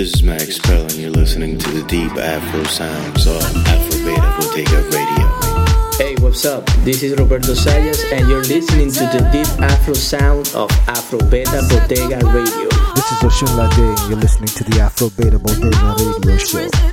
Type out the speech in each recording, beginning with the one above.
This is Max Pearl, and you're listening to the deep Afro sounds of Afro Beta Bodega Radio. Hey, what's up? This is Roberto Sayas, and you're listening to the deep Afro sound of Afro Beta Bodega Radio. This is Osunlade, and you're listening to the Afro Beta Bodega Radio Show.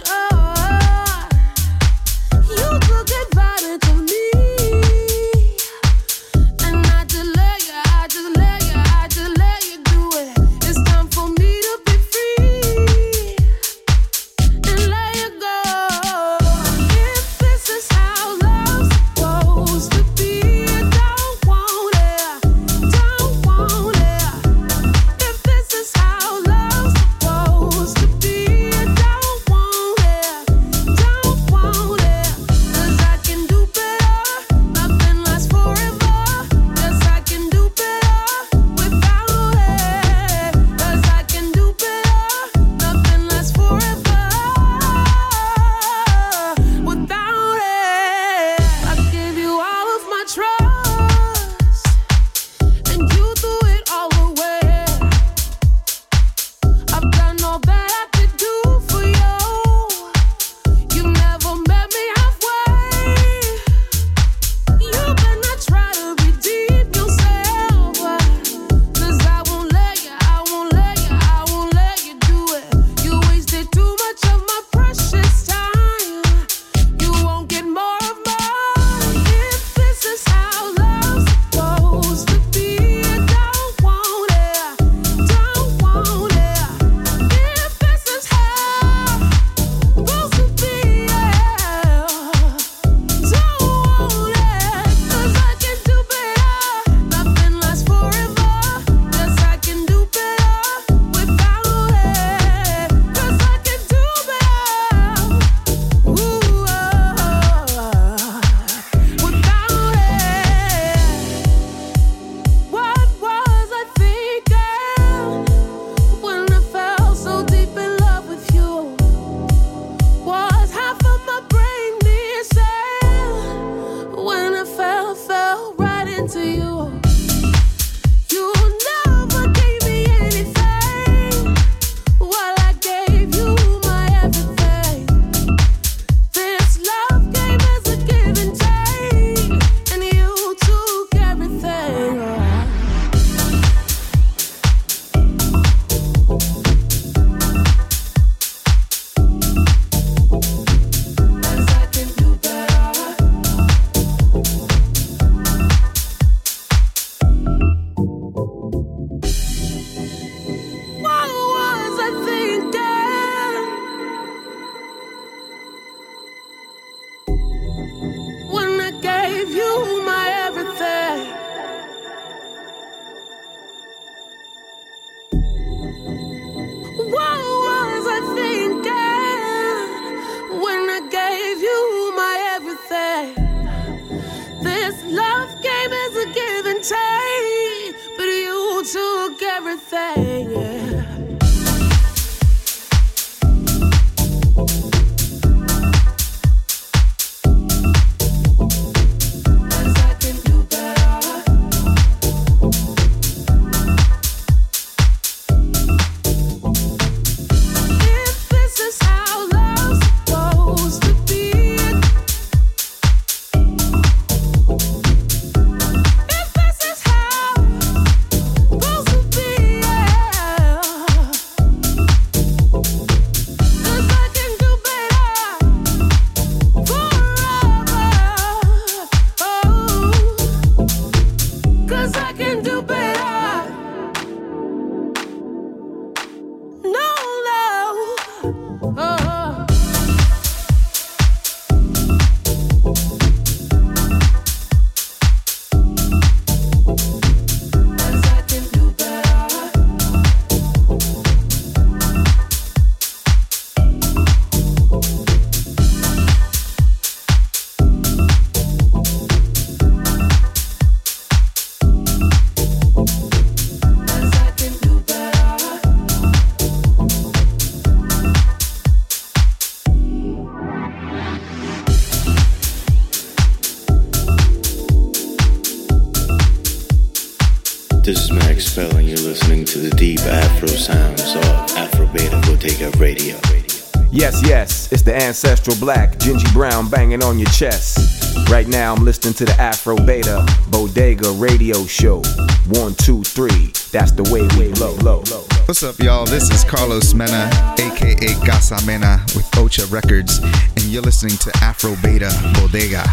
Ancestral black, Gingy Brown banging on your chest. Right now, I'm listening to the Afro Beta Bodega Radio Show. One, two, three, that's the way we blow. low. What's up, y'all? This is Carlos Mena, aka Gasa Mena, with Ocha Records, and you're listening to Afro Beta Bodega.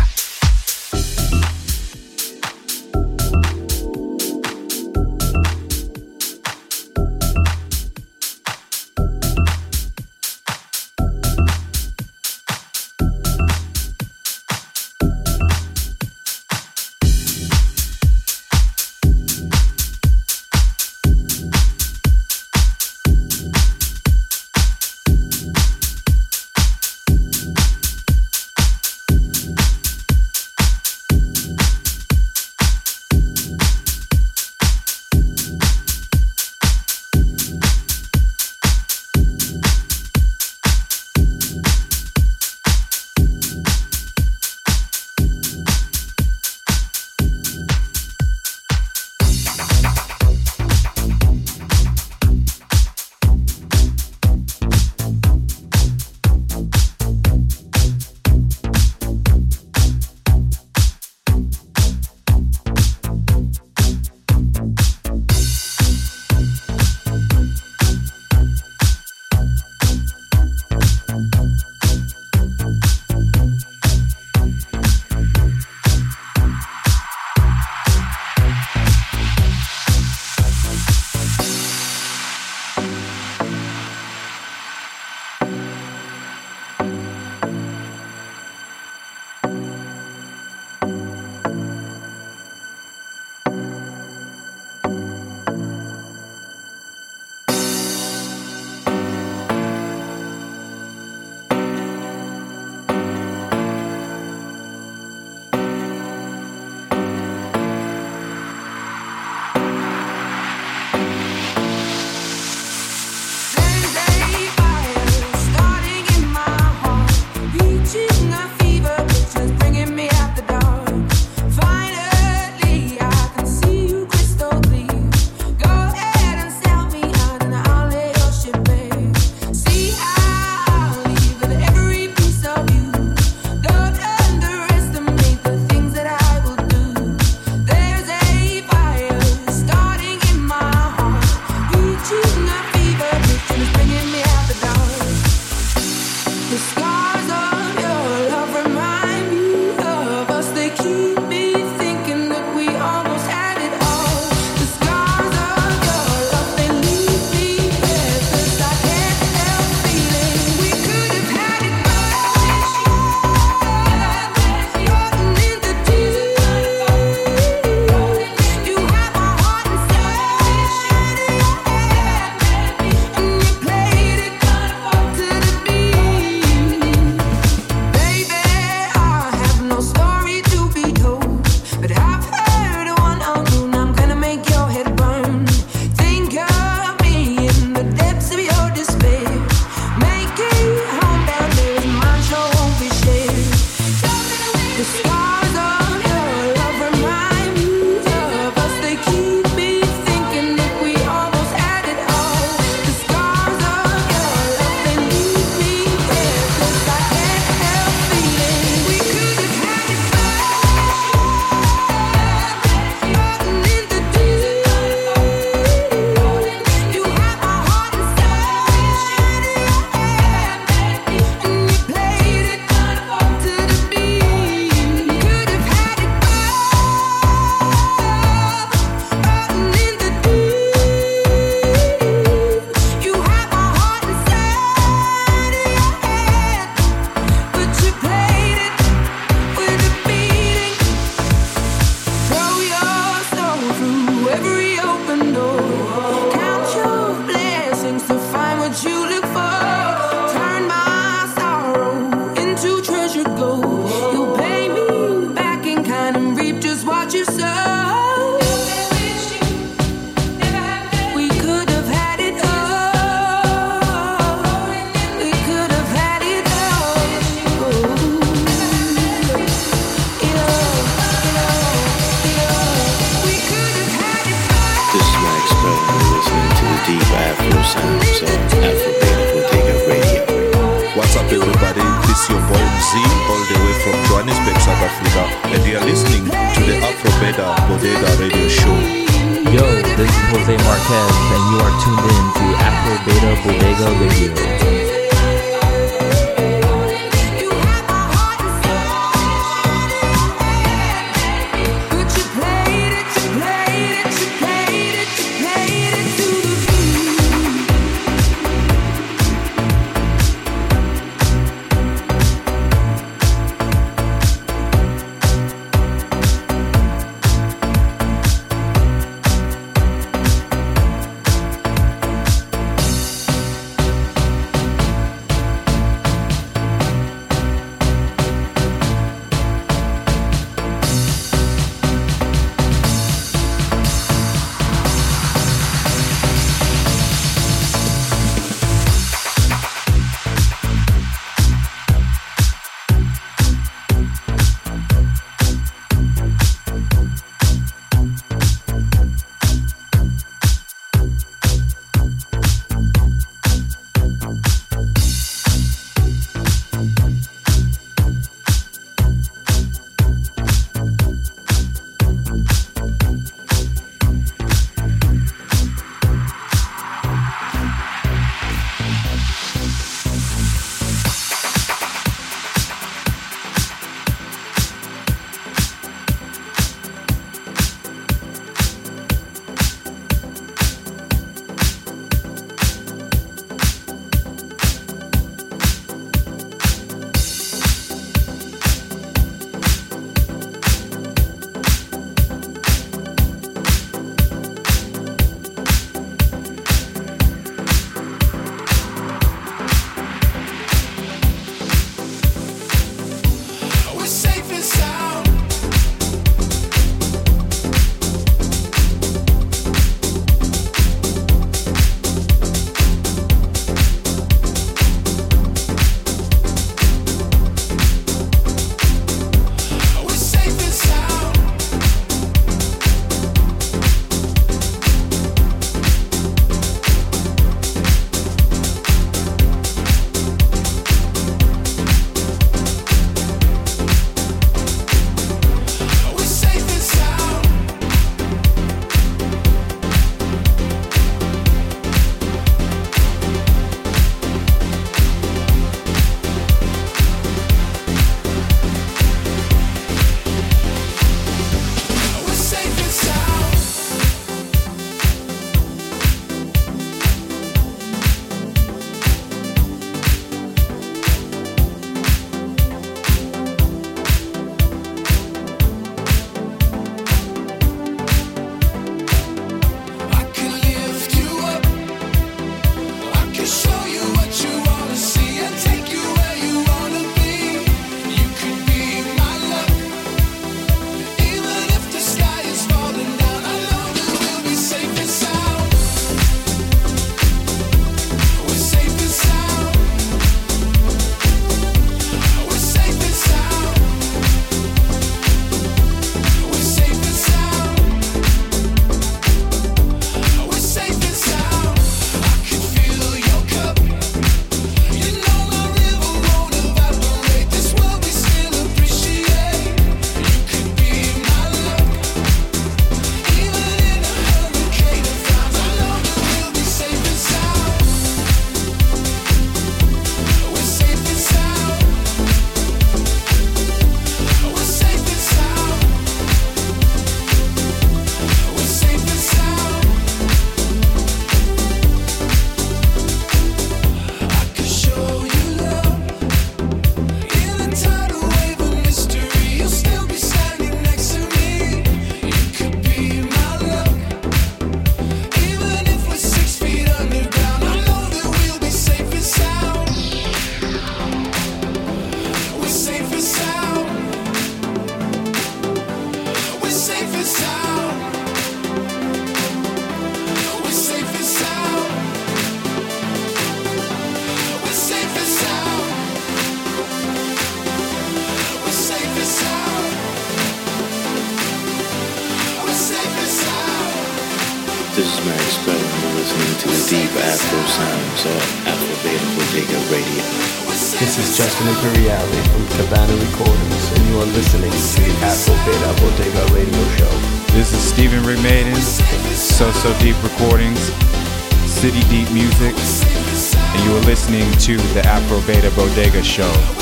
Beta Bodega Show.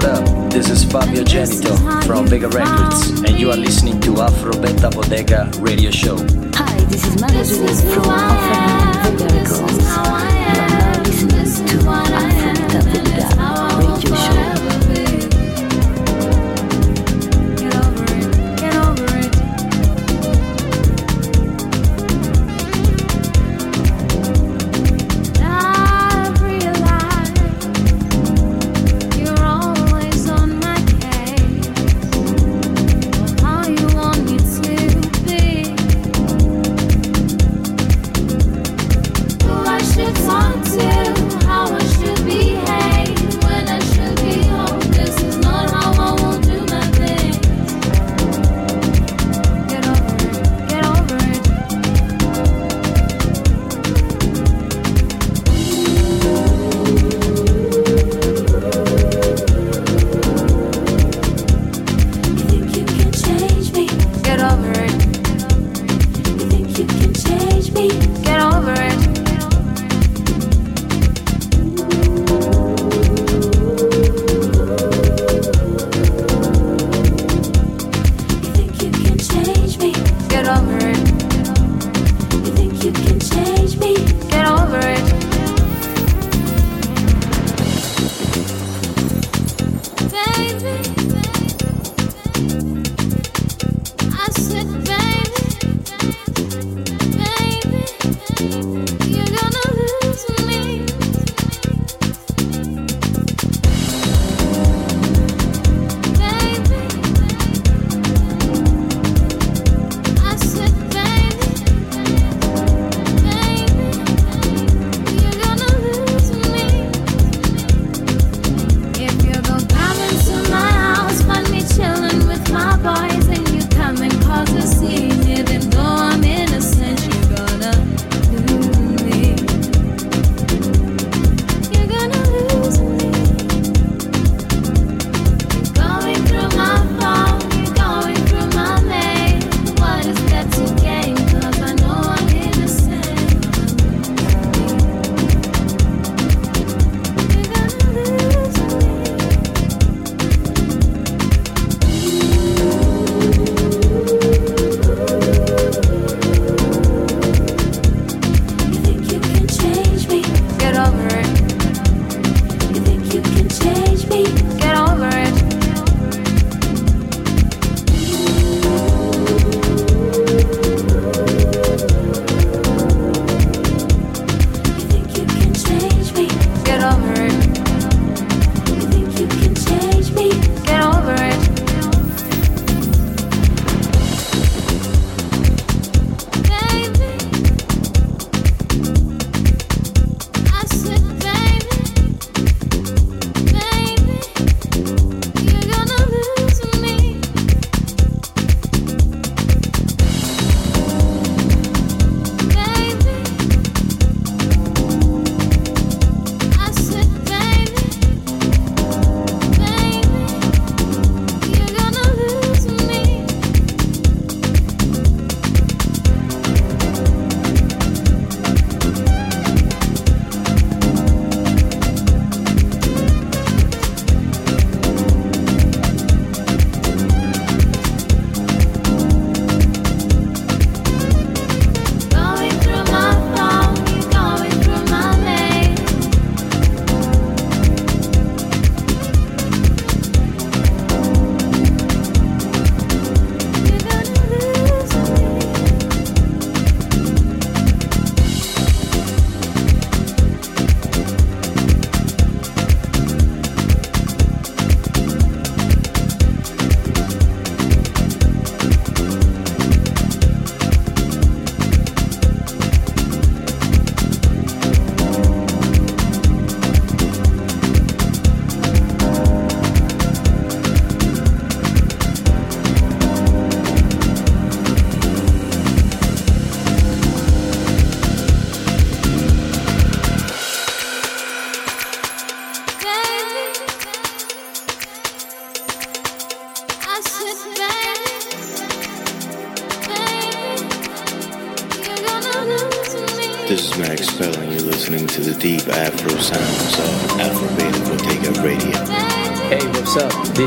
what up? This is Fabio Genito from Vega Records, and you are listening to Afro Beta Bodega Radio Show. Hi, this is Maria from Afro Beta Records. You are now listening to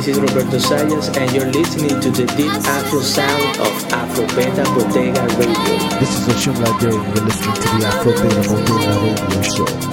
This is Roberto Sayas, and you're listening to the deep Afro sound of Afro Beta Bodega Radio. This is Oshun Day, and you're listening to the Afro Beta Bodega Radio Show.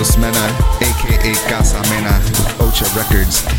Carlos Mena, aka Casa Mena with Ocha Records,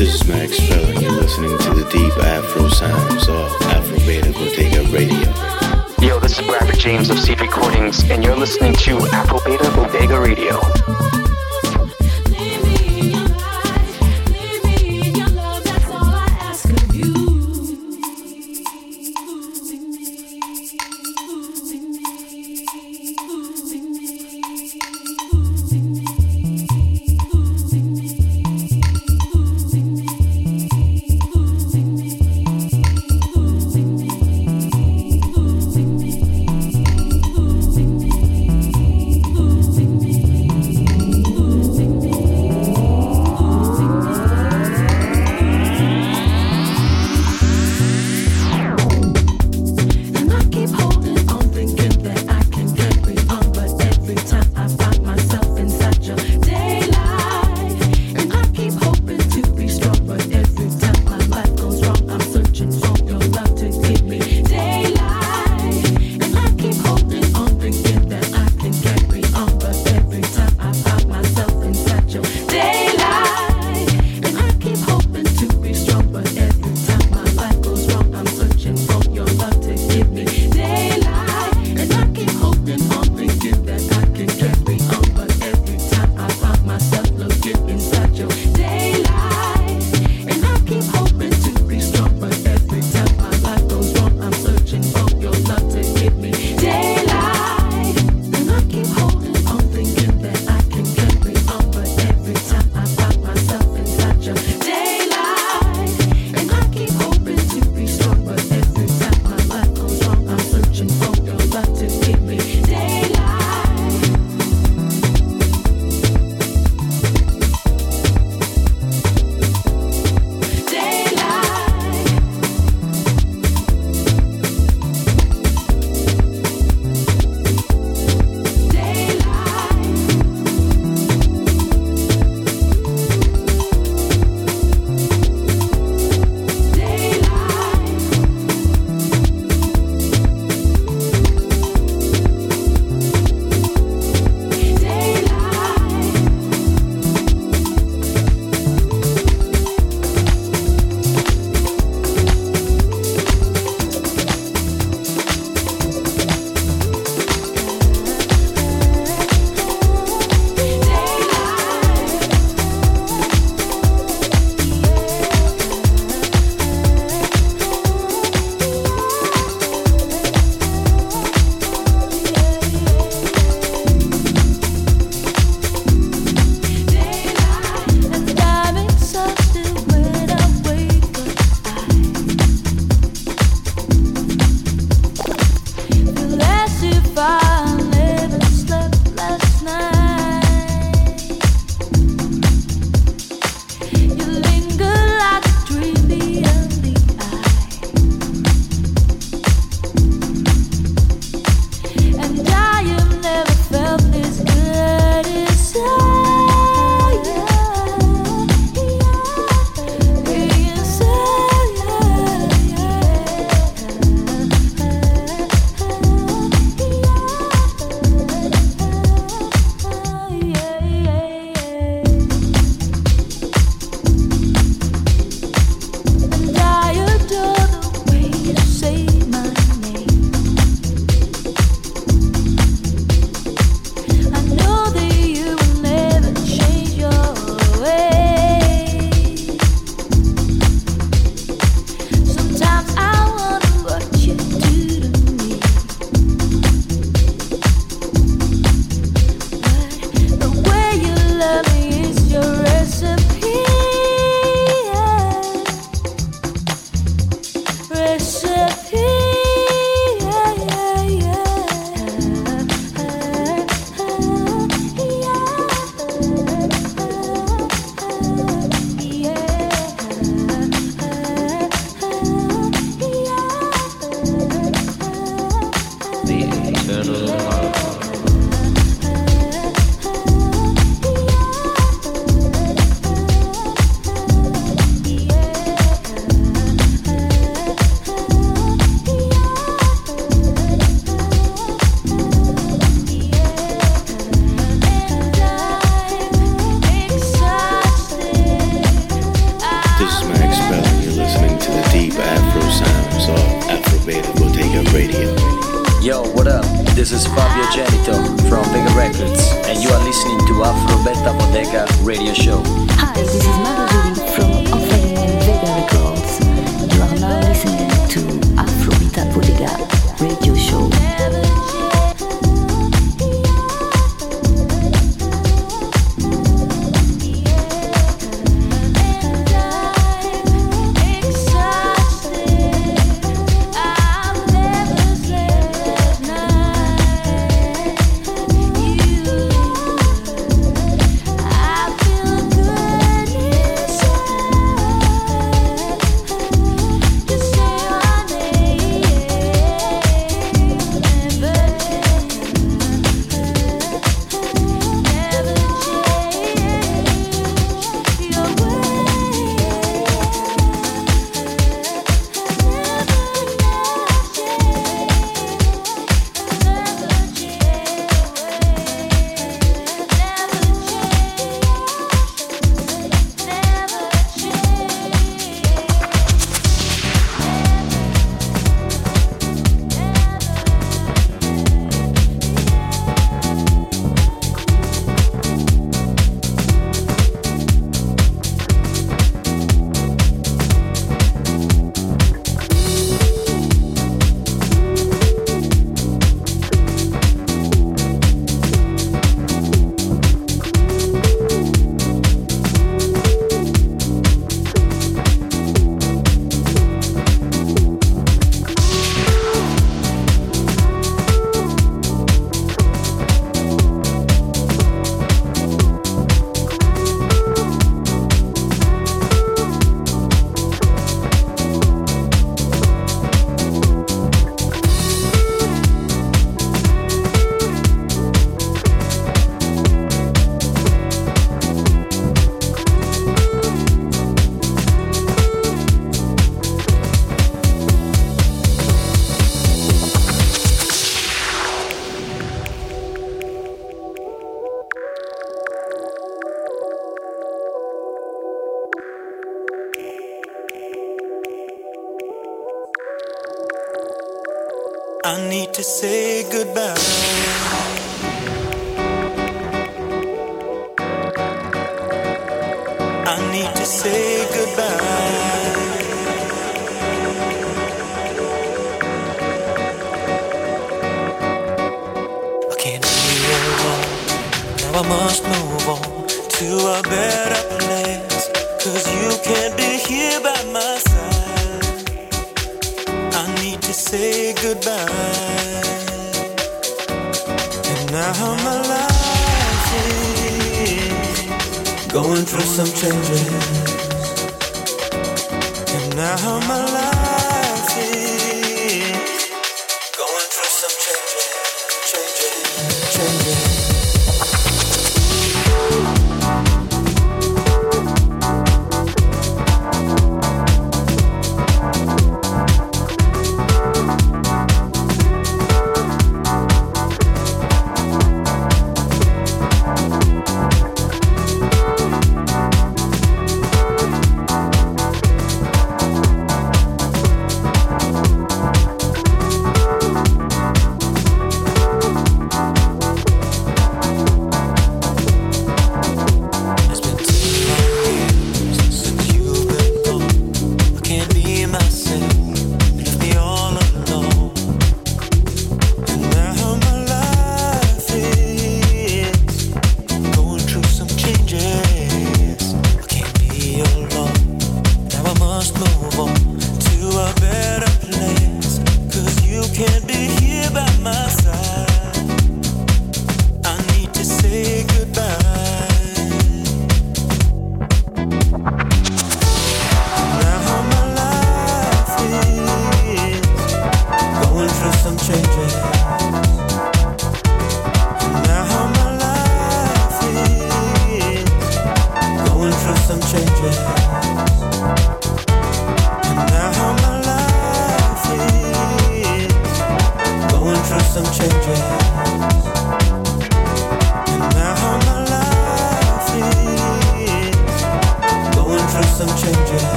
This is Max Feller, and you're listening to the deep Afro sounds of Afro Beta Bodega Radio. Yo, this is Robert James of Seed Recordings, and you're listening to Afro Beta Bodega Radio.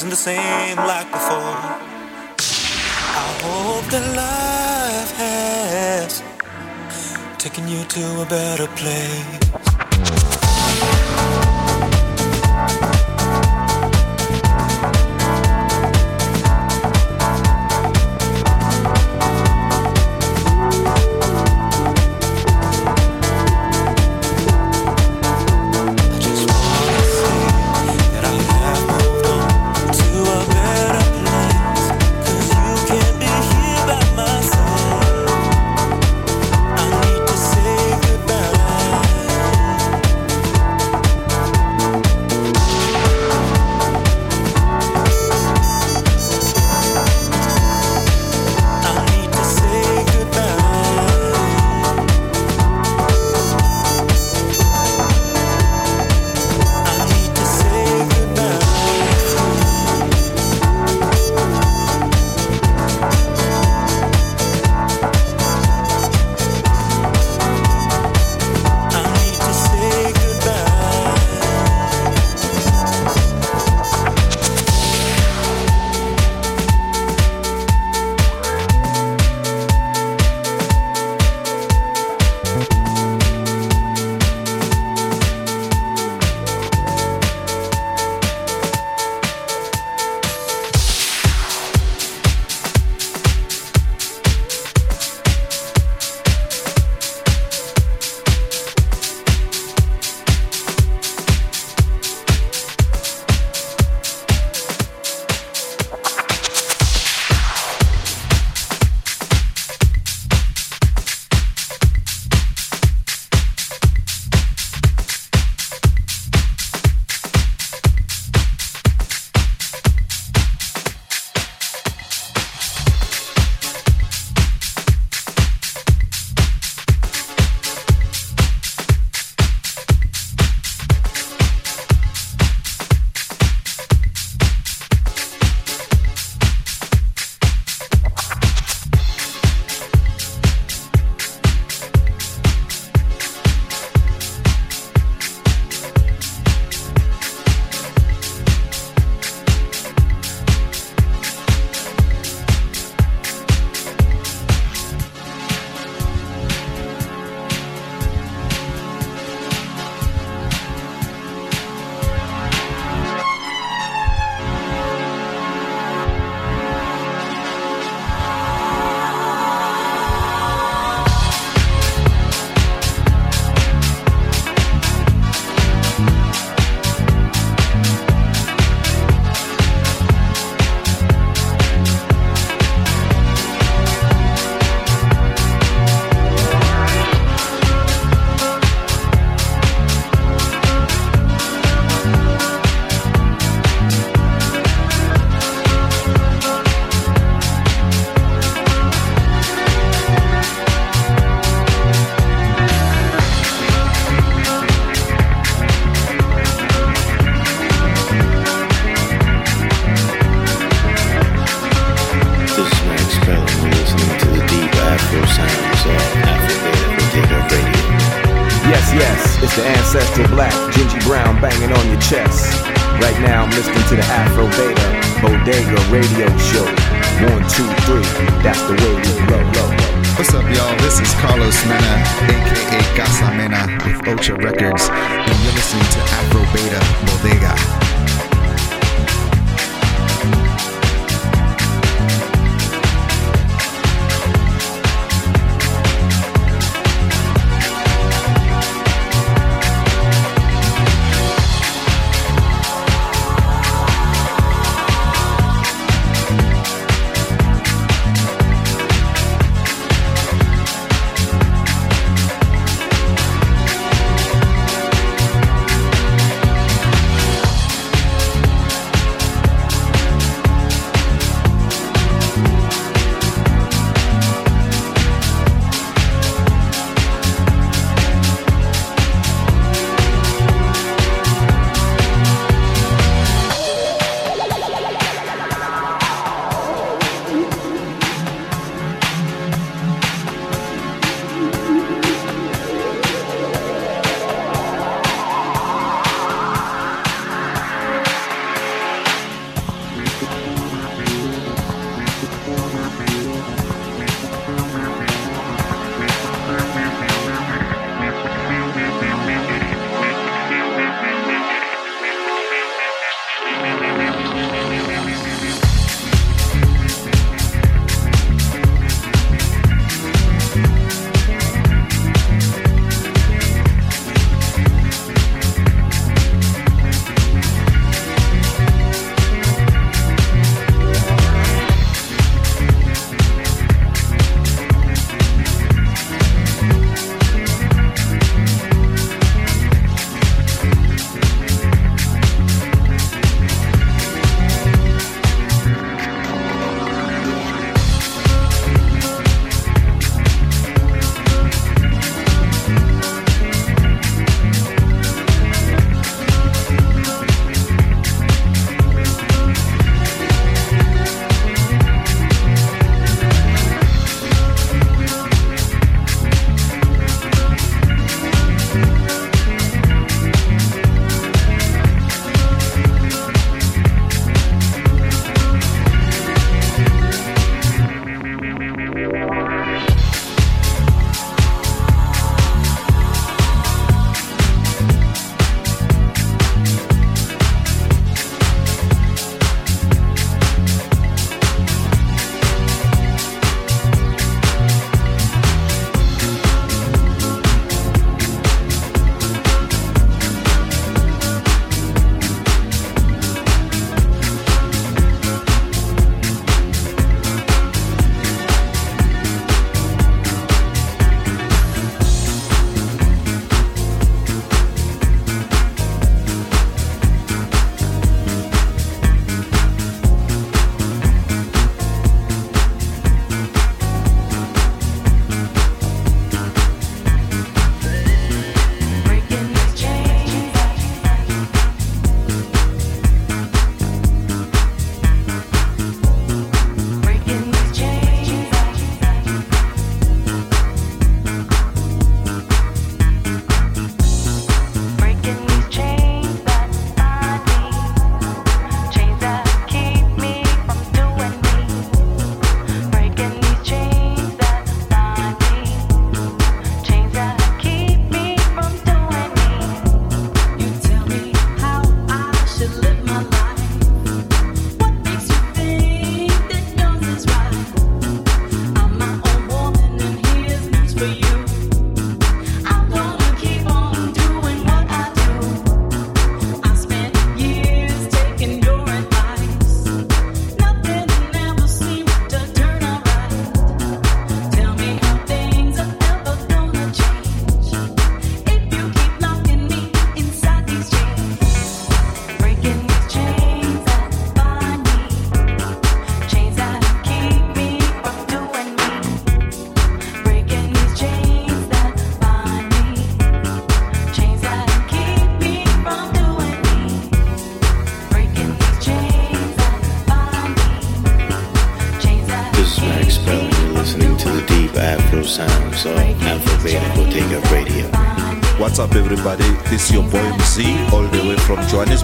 Isn't the same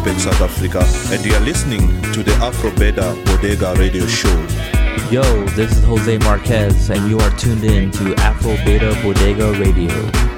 Johannesburg, South Africa, and you are listening to the Afro Beta Bodega Radio Show. Yo, this is Jose Marquez, and you are tuned in to Afro Beta Bodega Radio.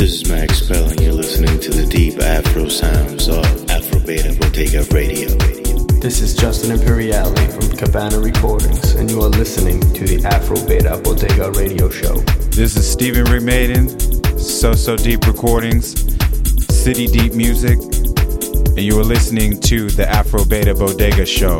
This is Max Bell, and you're listening to the deep Afro sounds of Afro Beta Bodega Radio. This is Justin Imperiale from Cabana Recordings, and you are listening to the Afro Beta Bodega Radio Show. This is Stephen Ray Maiden, So So Deep Recordings, City Deep Music, and you are listening to the Afro Beta Bodega Show.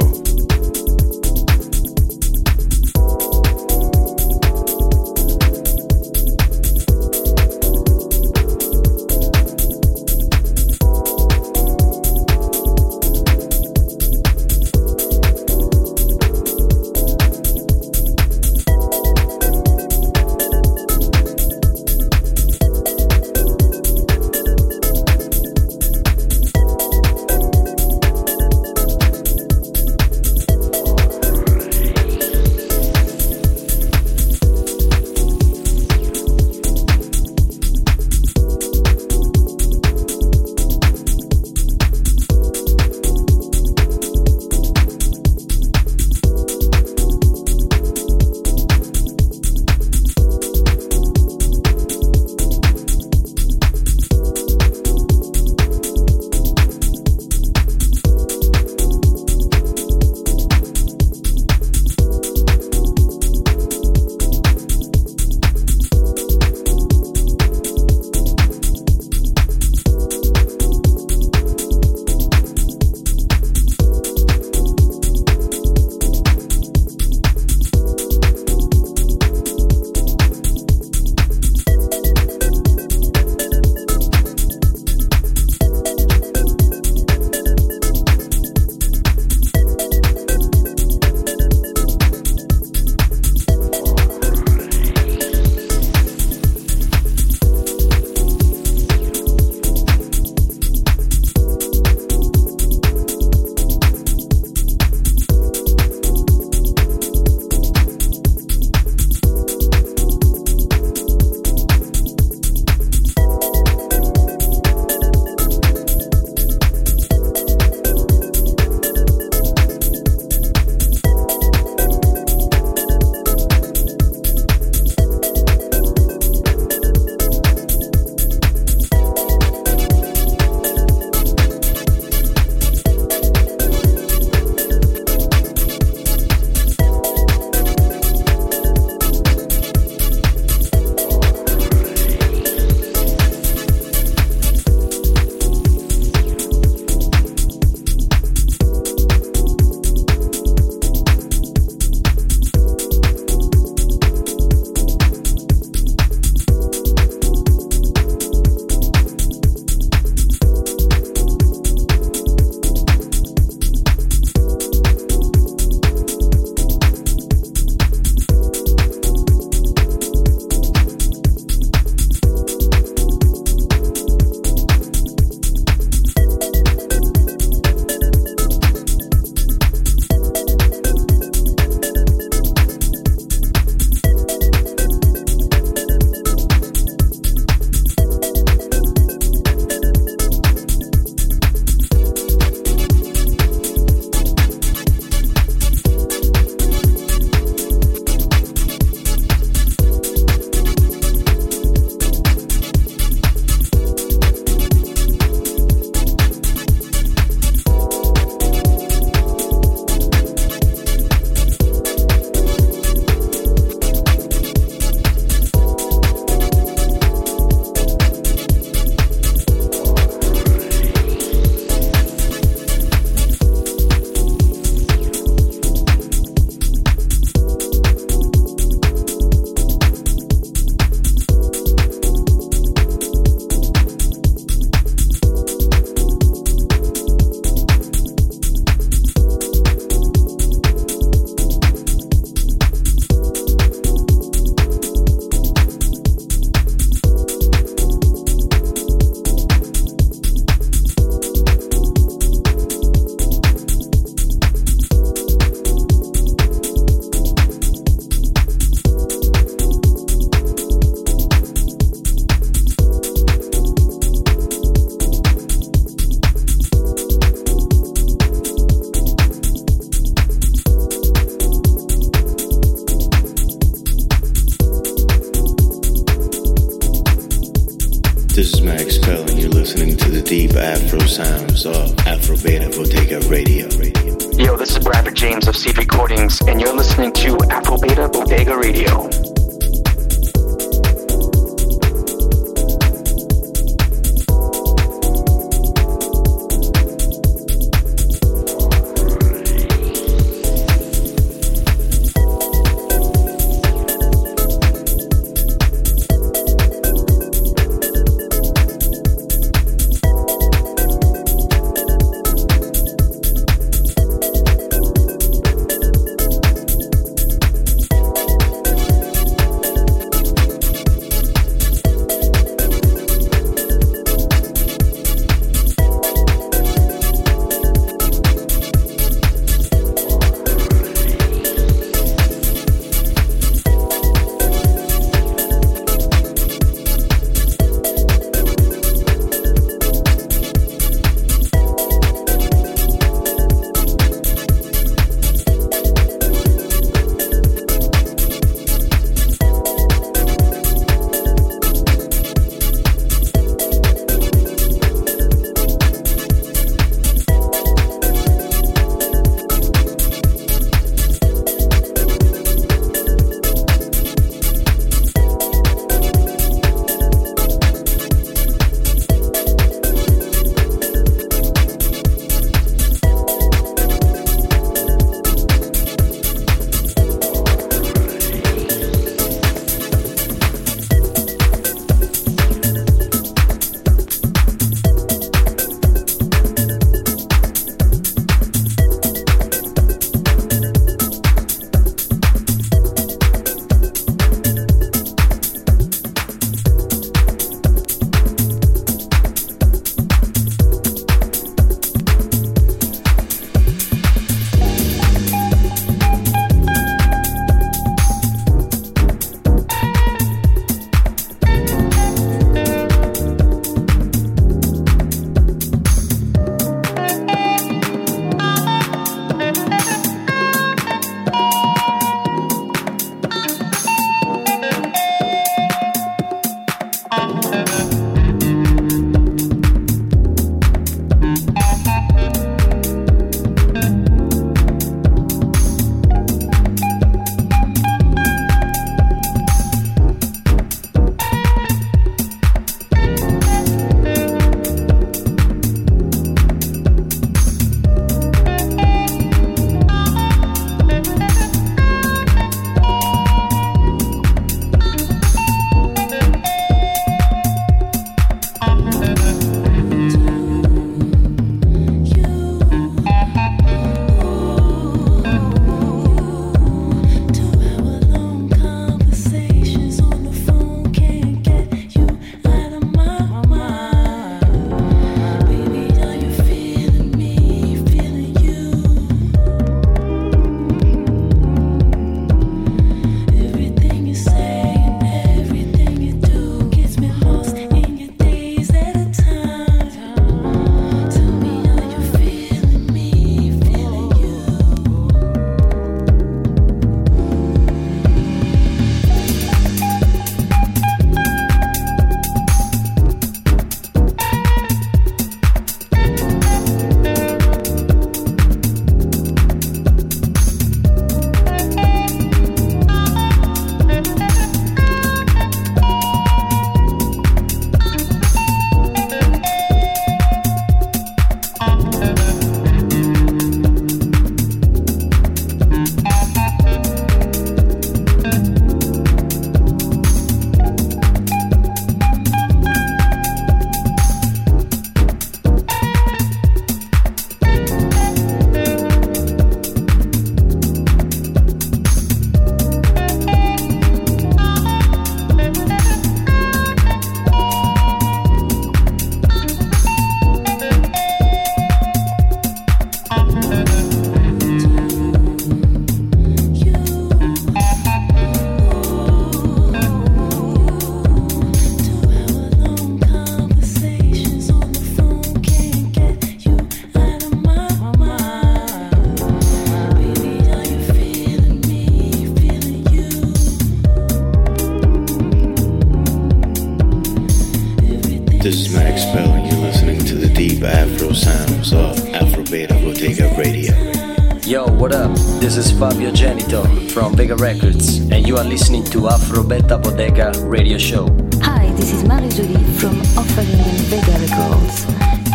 What up? This is Fabio Genito from Vega Records, and you are listening to Afro Beta Bodega Radio Show. Hi, this is Marie Jolie from Offering Vega Records.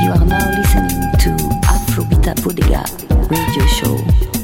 You are now listening to Afrobita Bodega Radio Show.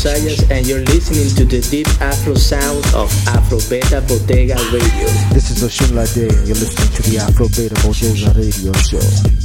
Sayas, and you're listening to the deep Afro sound of Afro Beta Bodega Radio. This is Osunlade, and you're listening to the Afro Beta Bodega Radio Show.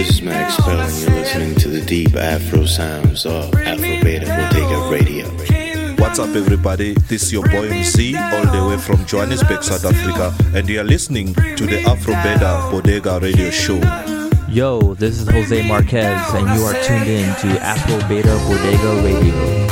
This is Max Pell, and you're listening to the deep Afro sounds of Afro Beta Bodega Radio. What's up, everybody? This is your boy MC, all the way from Johannesburg, South Africa, and you are listening to the Afro Beta Bodega Radio Show. Yo, this is Jose Marquez, and you are tuned in to Afro Beta Bodega Radio.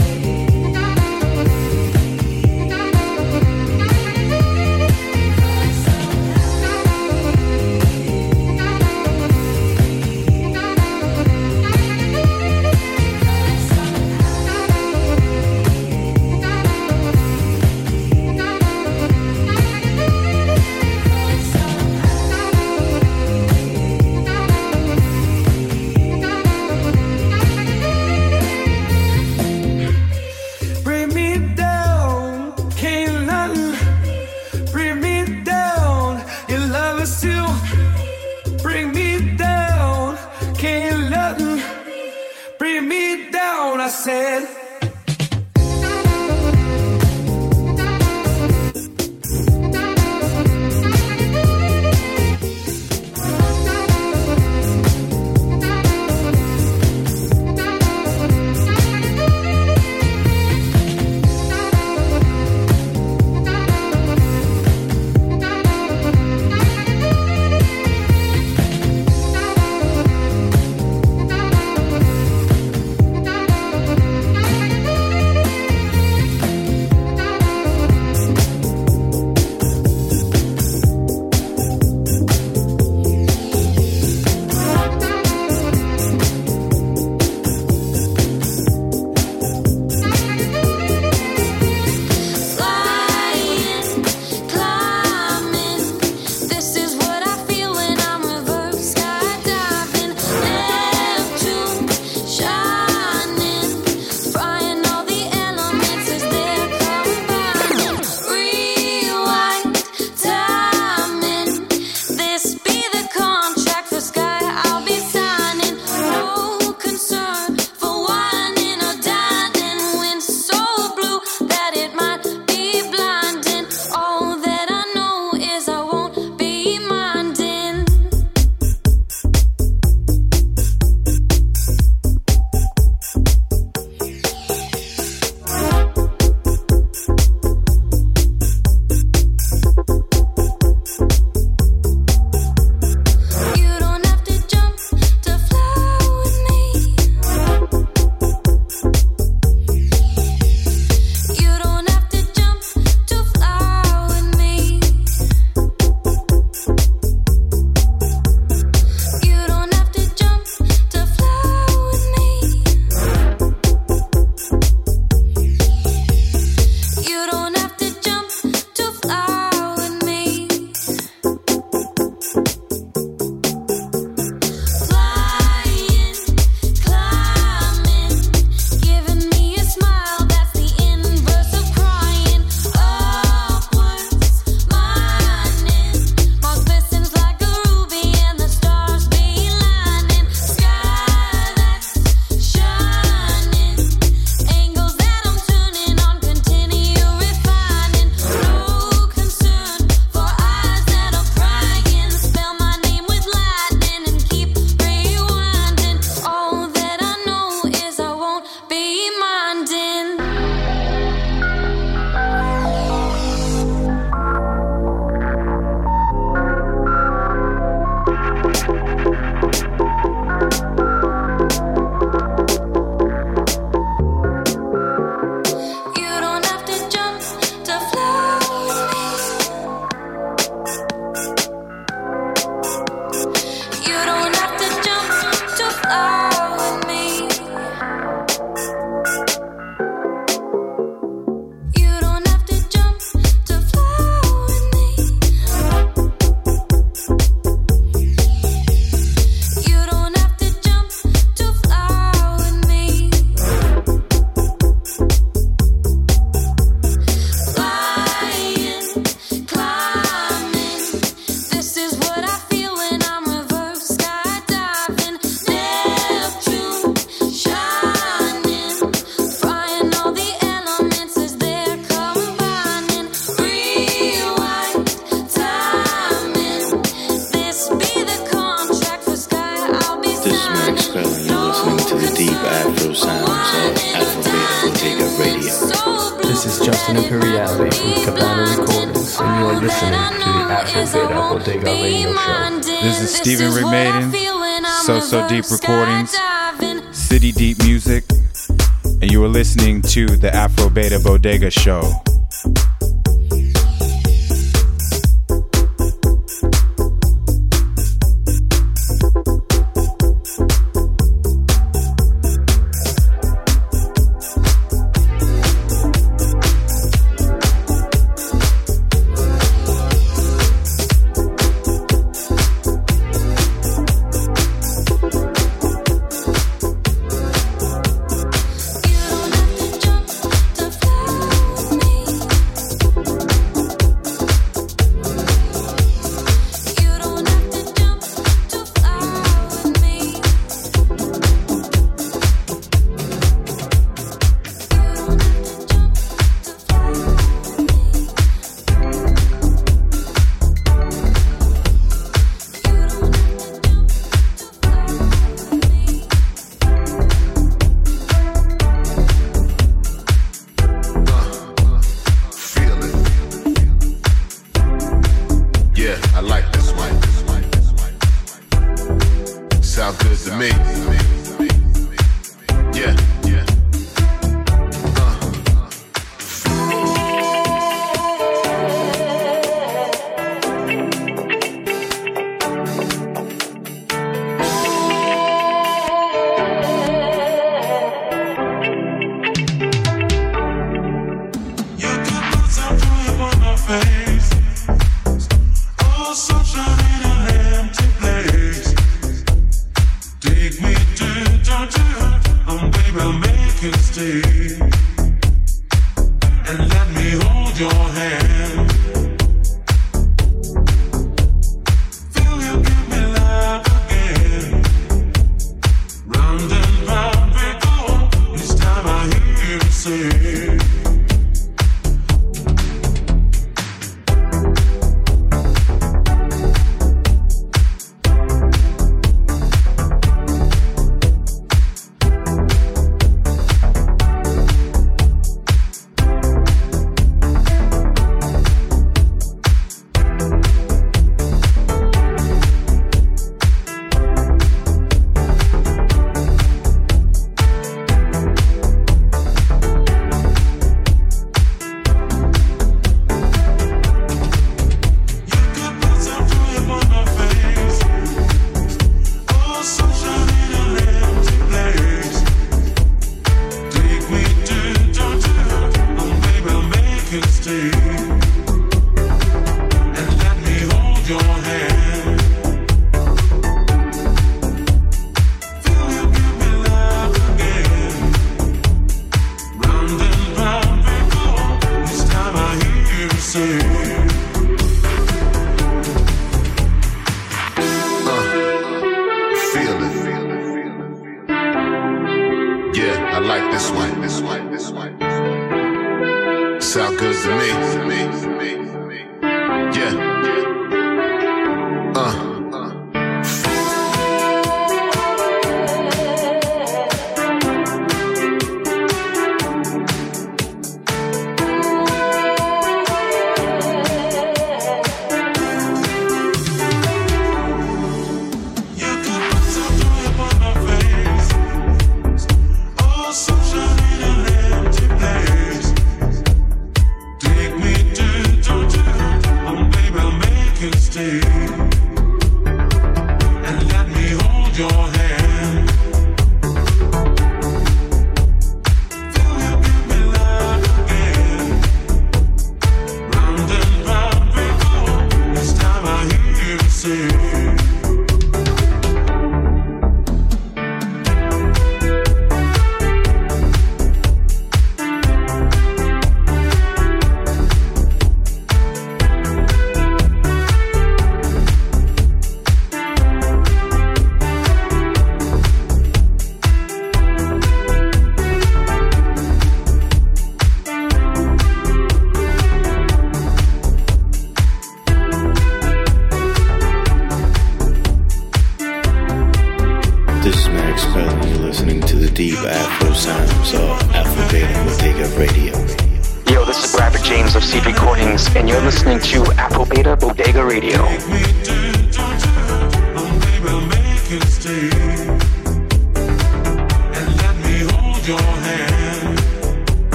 To the Afro Beta Bodega Show.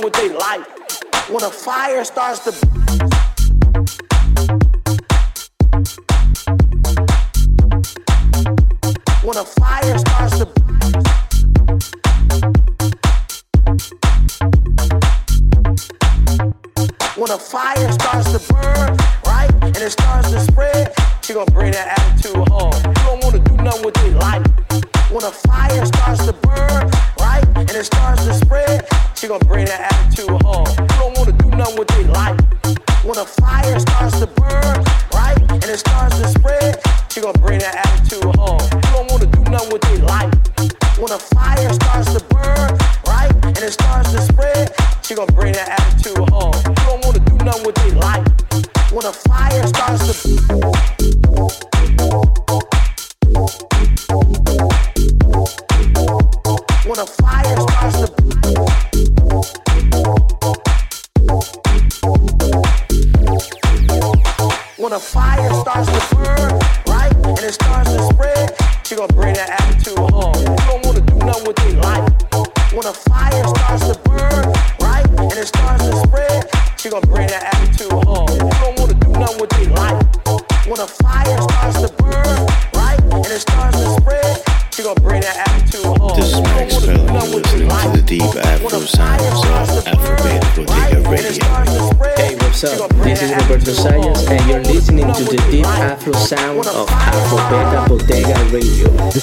wrong with their life. When a fire starts to. when a fire starts to when a fire starts to burn right and it starts to spread she gonna bring that attitude home you don't want to do nothing with your life when a fire starts to gonna bring that attitude home. You don't wanna do nothing with their life. When a fire starts to burn.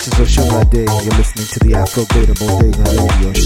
Sessions show, my Day. You're listening to the Afro Beatable Day Radio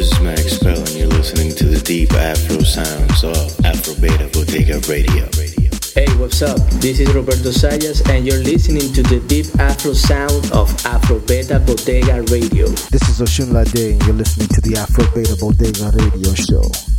This is Max Bell, and you're listening to the deep Afro sounds of Afro Beta Bodega Radio. Hey, what's up? This is Roberto Sayas, and you're listening to the deep Afro sound of Afro Beta Bodega Radio. This is Osunlade, and you're listening to the Afro Beta Bodega Radio Show.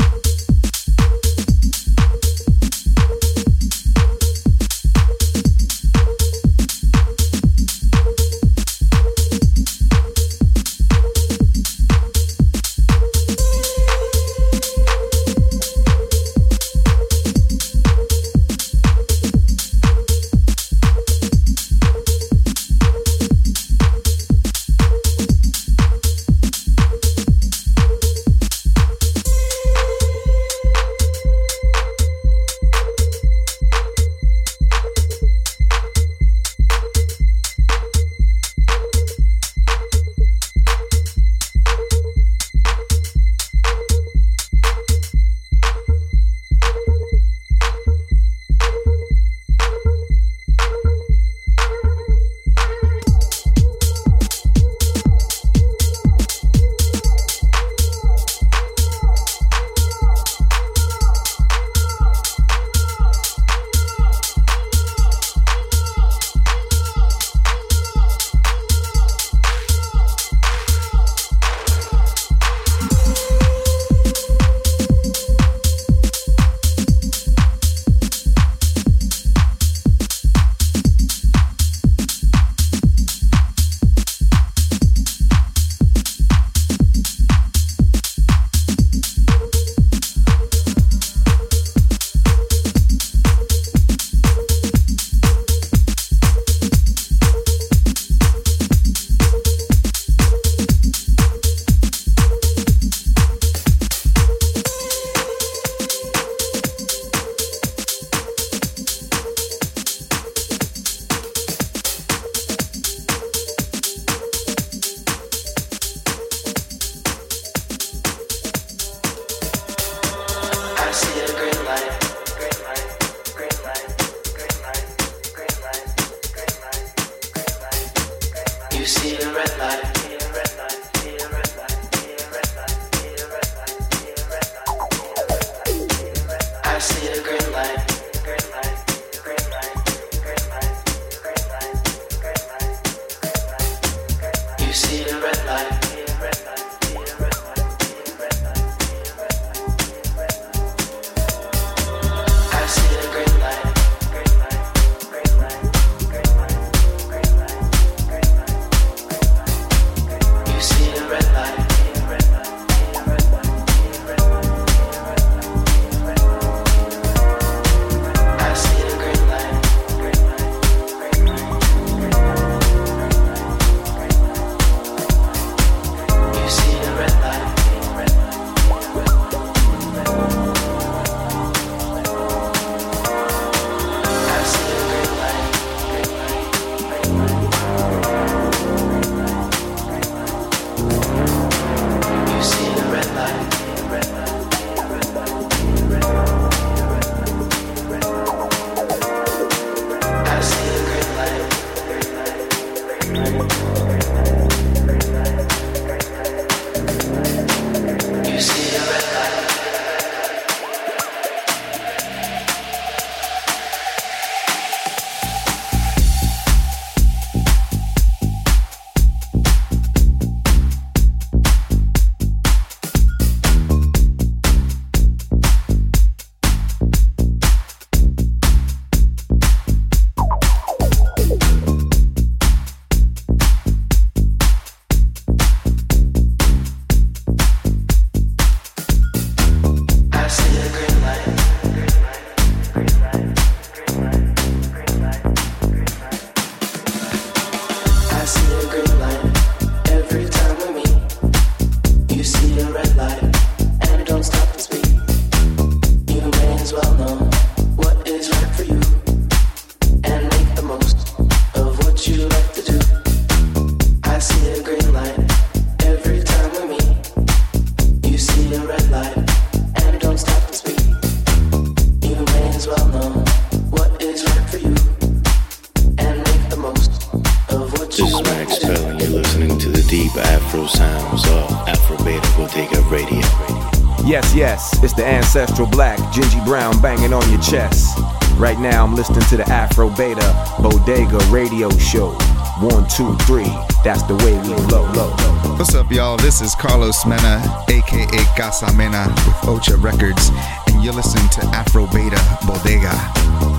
It's the ancestral black, Gingy Brown banging on your chest. Right now, I'm listening to the Afro Beta Bodega Radio Show. One, two, three, that's the way we low, low. What's up, y'all? This is Carlos Mena, aka Casa Mena, with Ocha Records, and you're listening to Afro Beta Bodega.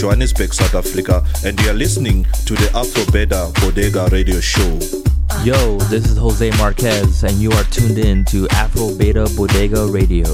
Johannesburg, South Africa, and you are listening to the Afro Beta Bodega Radio Show. Yo, this is Jose Marquez, and you are tuned in to Afro Beta Bodega Radio.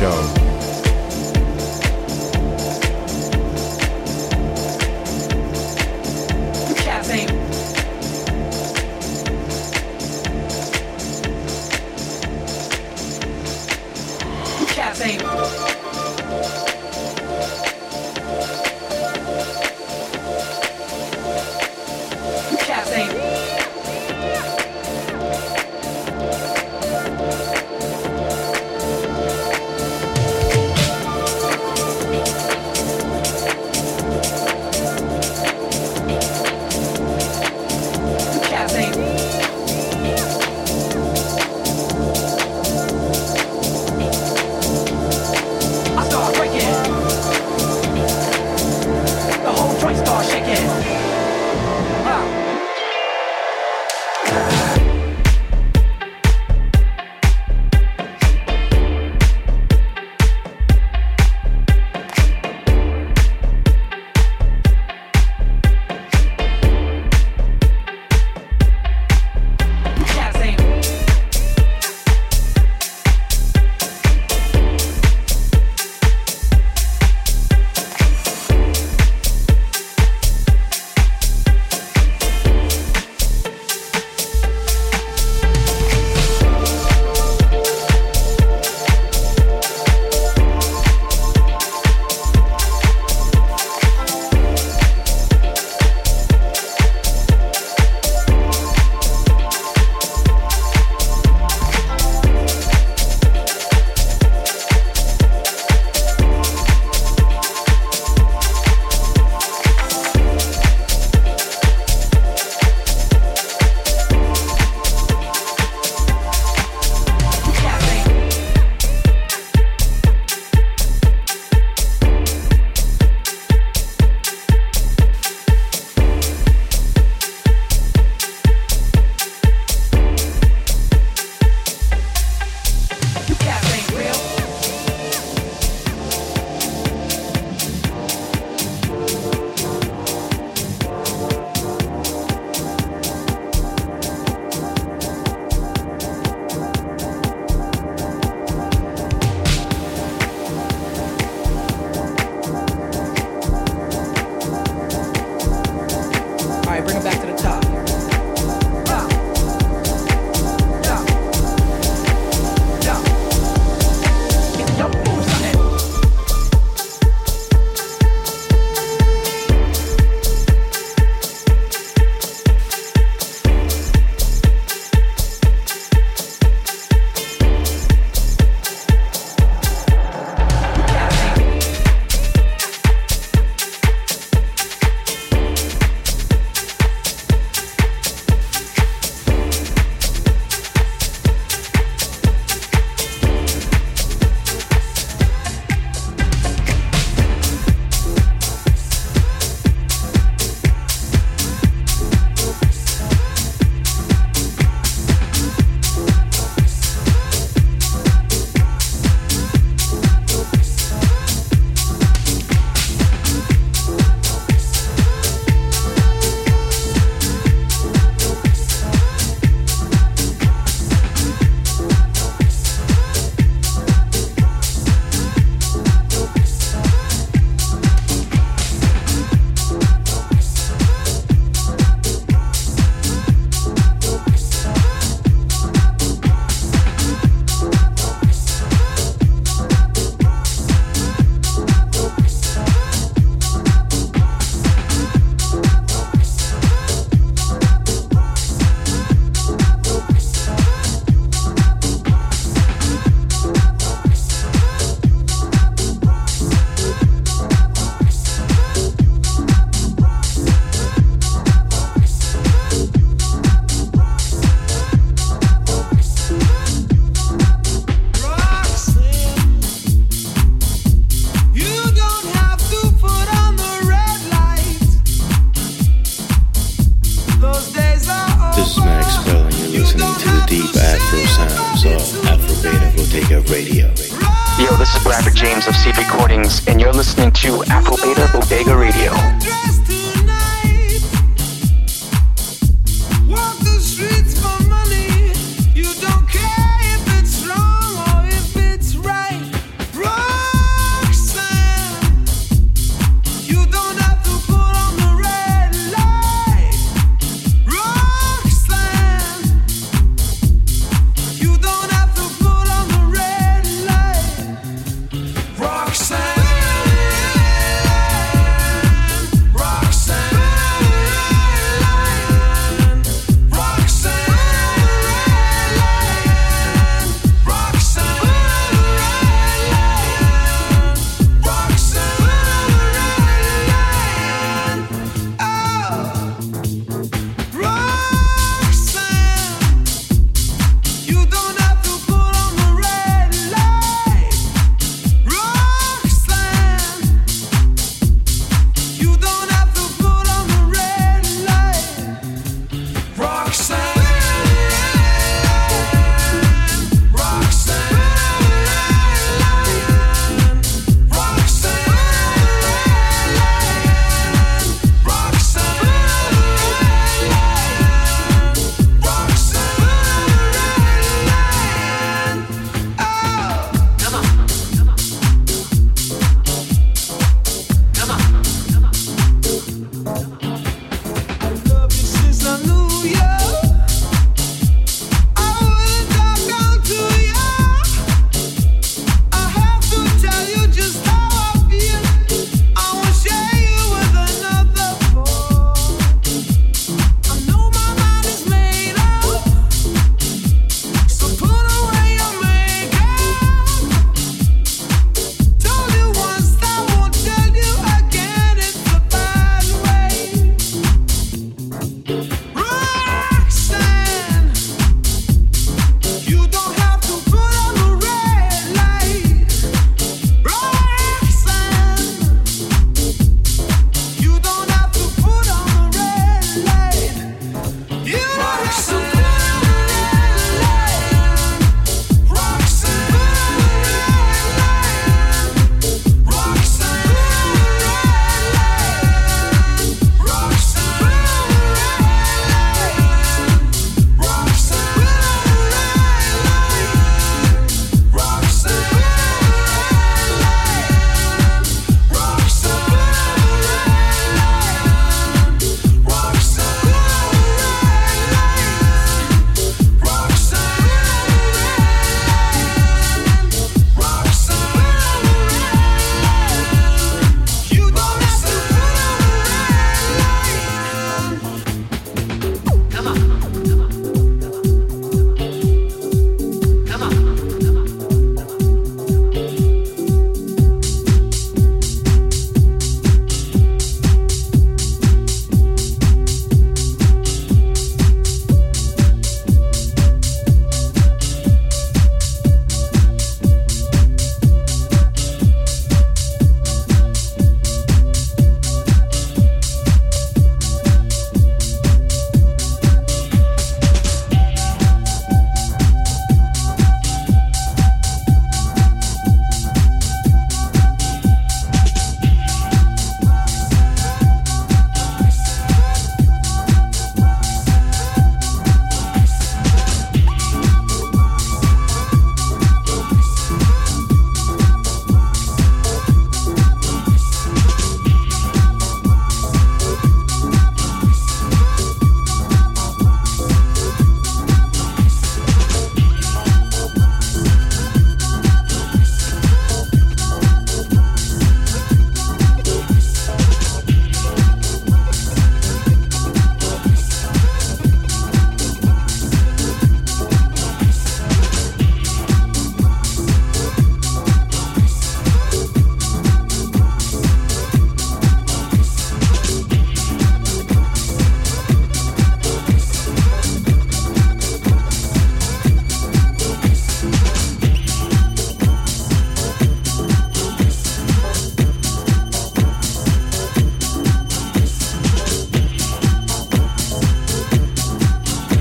Show.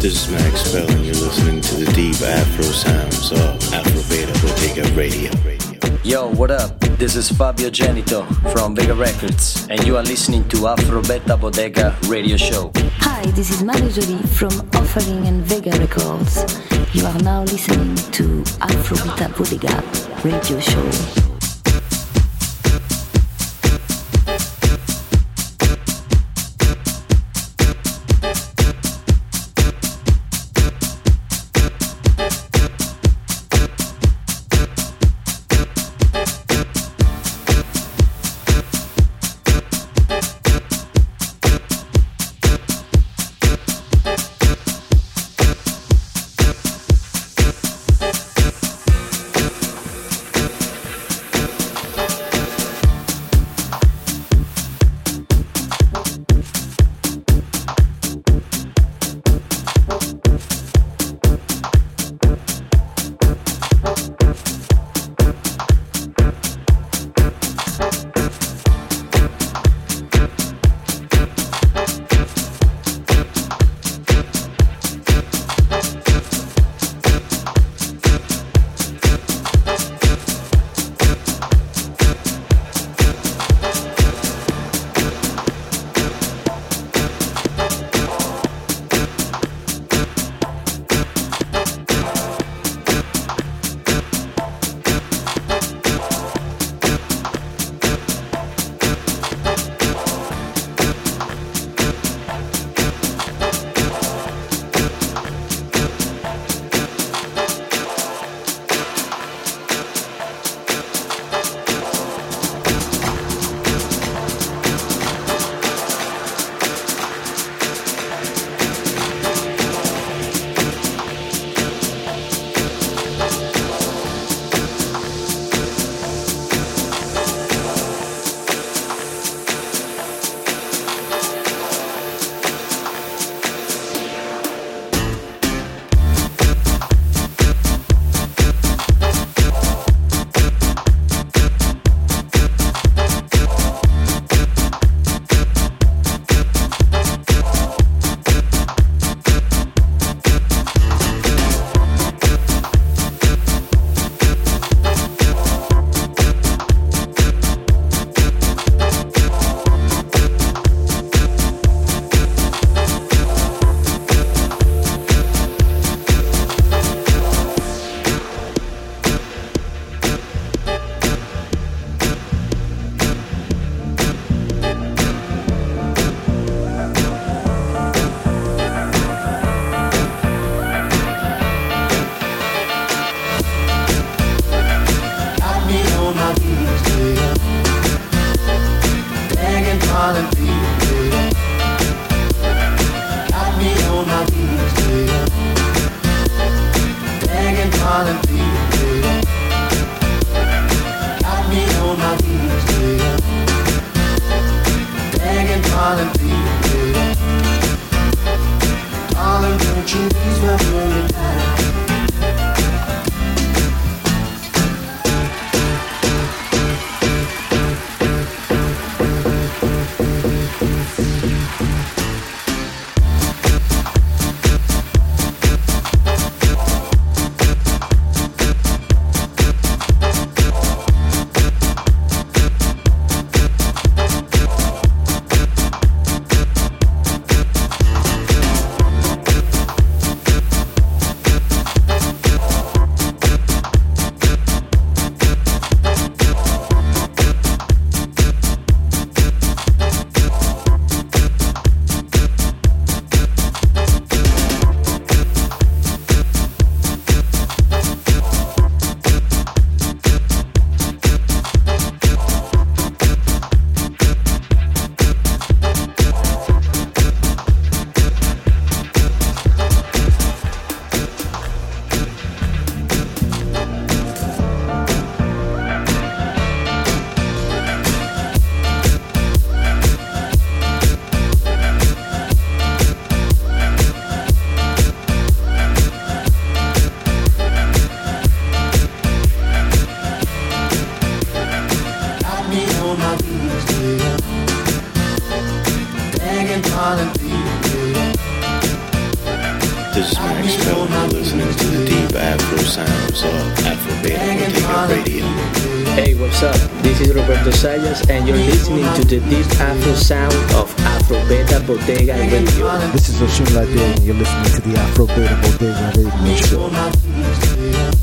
This is Max Bell, and you're listening to the deep Afro sounds of Afro Beta Bodega Radio. Yo, what up? This is Fabio Genito from Vega Records, and you are listening to Afro Beta Bodega Radio Show. Hi, this is Mario Jolie from Offering and Vega Records. You are now listening to Afrobita Bodega Radio Show. Sayas, and you're listening to the deep Afro sound of Afro Beta Bodega Radio. This is Osunlade, and you're listening to the Afro Beta Bodega Radio Show.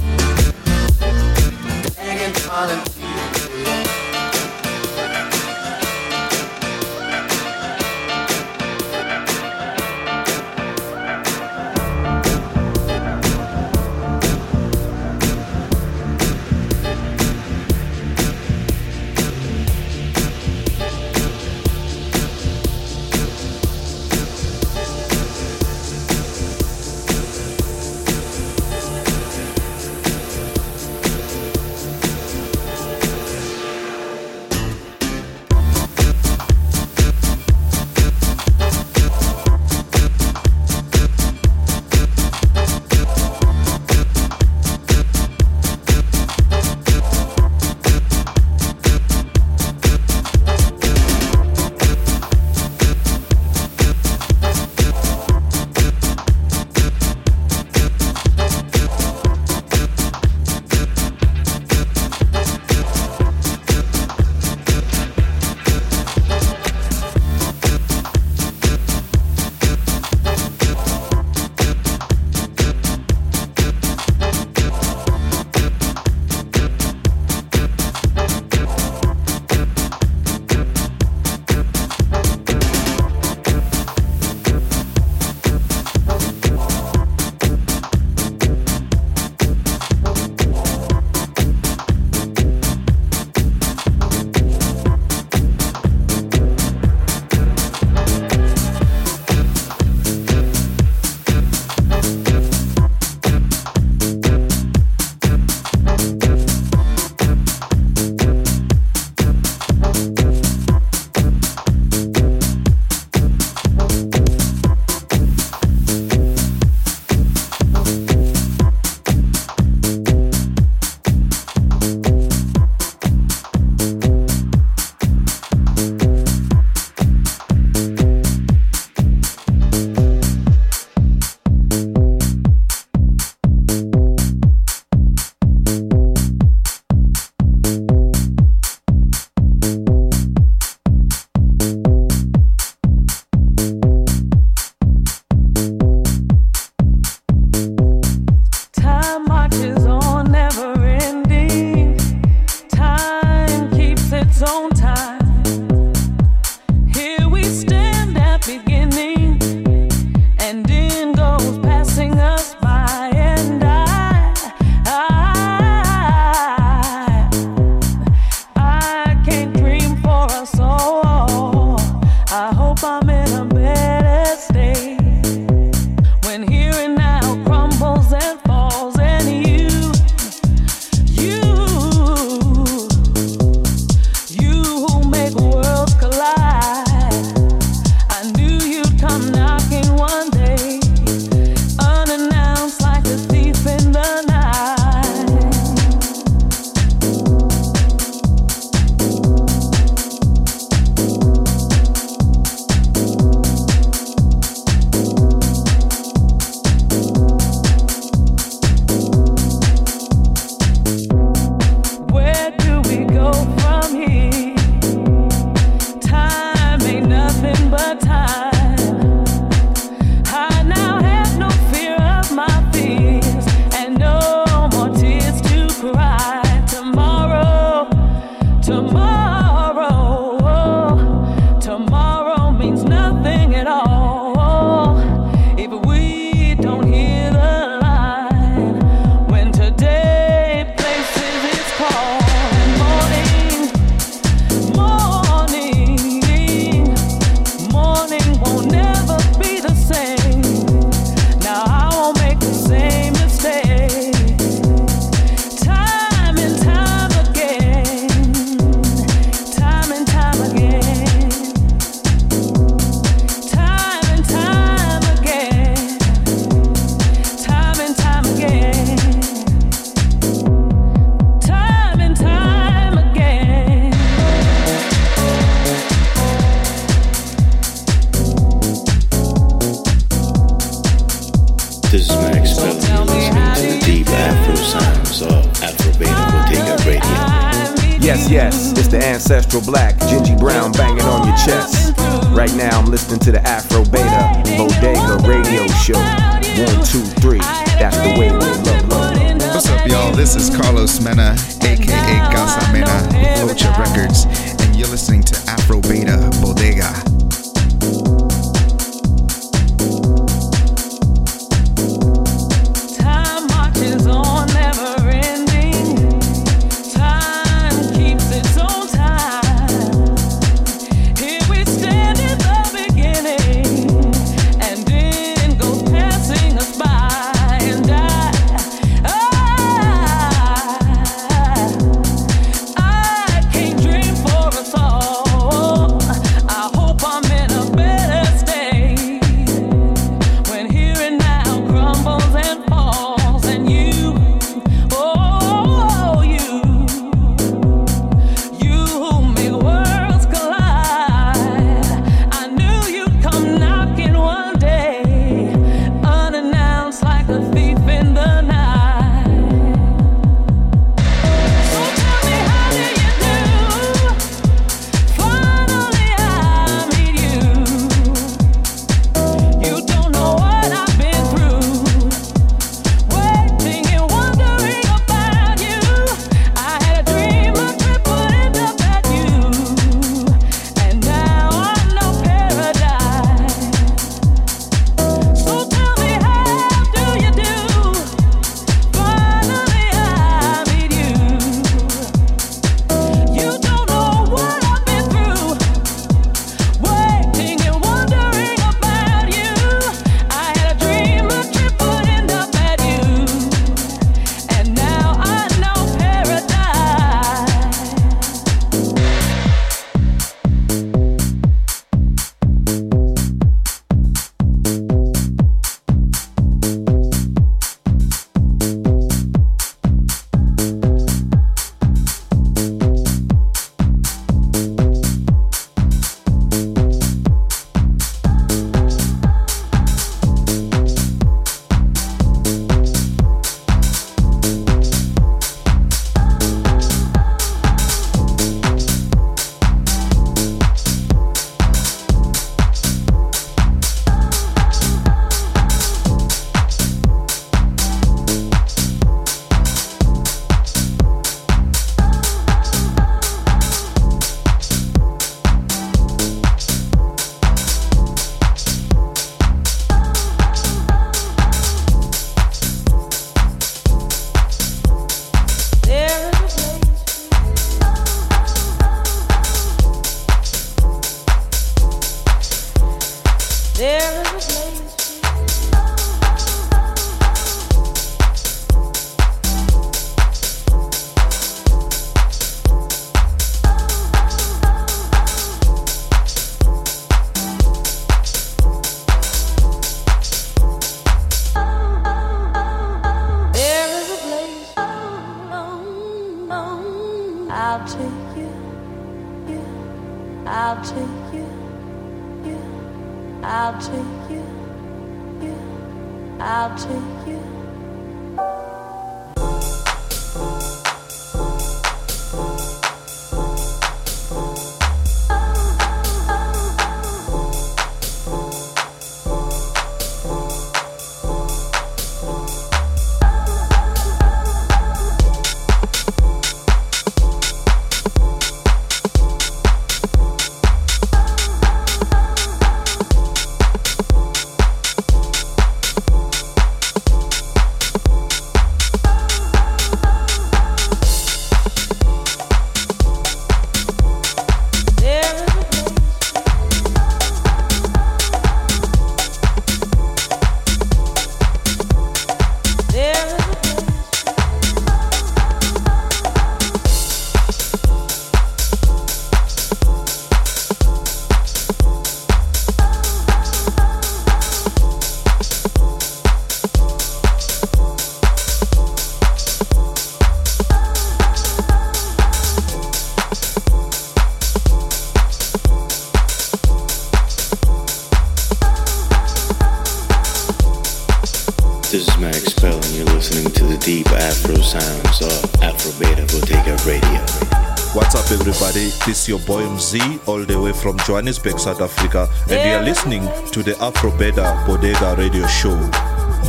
Everybody? This is your boy MZ, all the way from Johannesburg, South Africa, and you are listening to the Afro Beta Bodega Radio Show.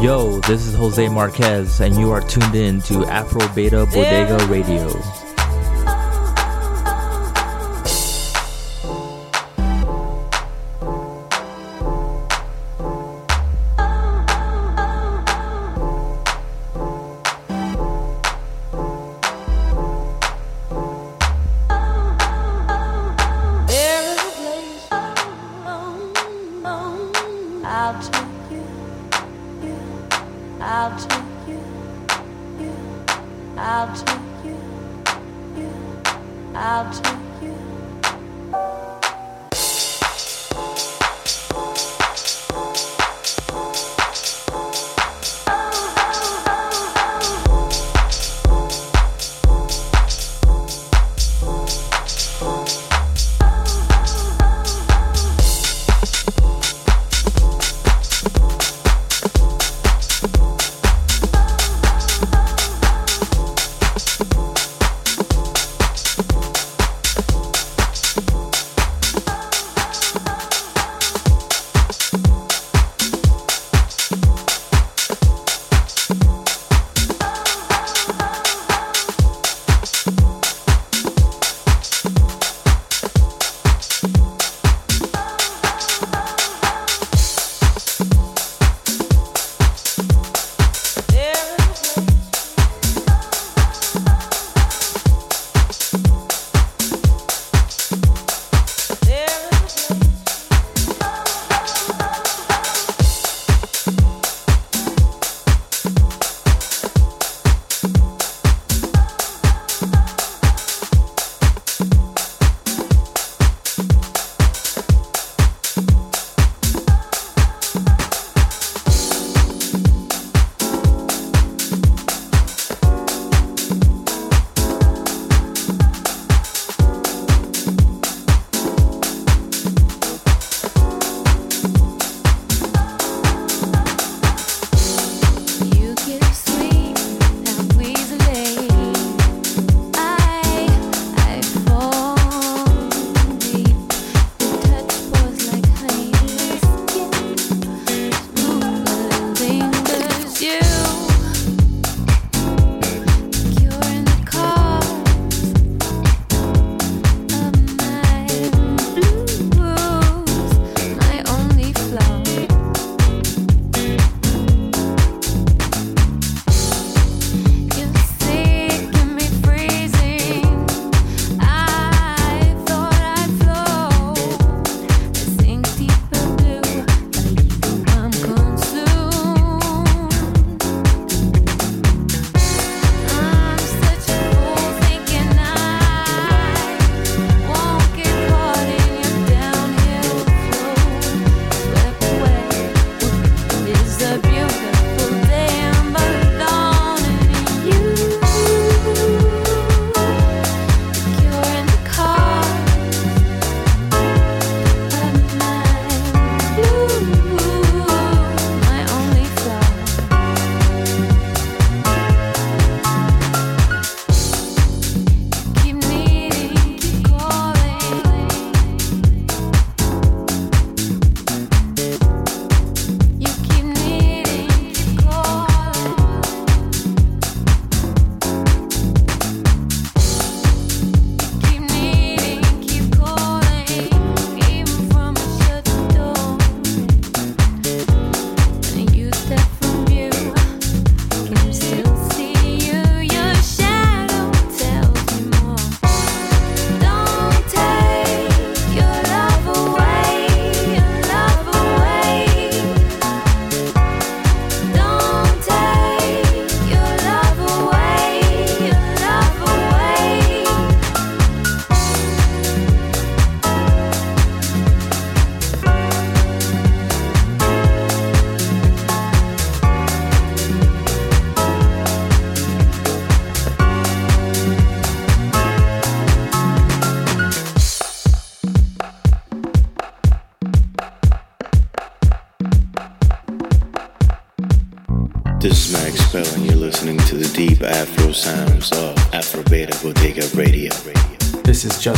Yo, this is Jose Marquez, and you are tuned in to Afro Beta Bodega Radio.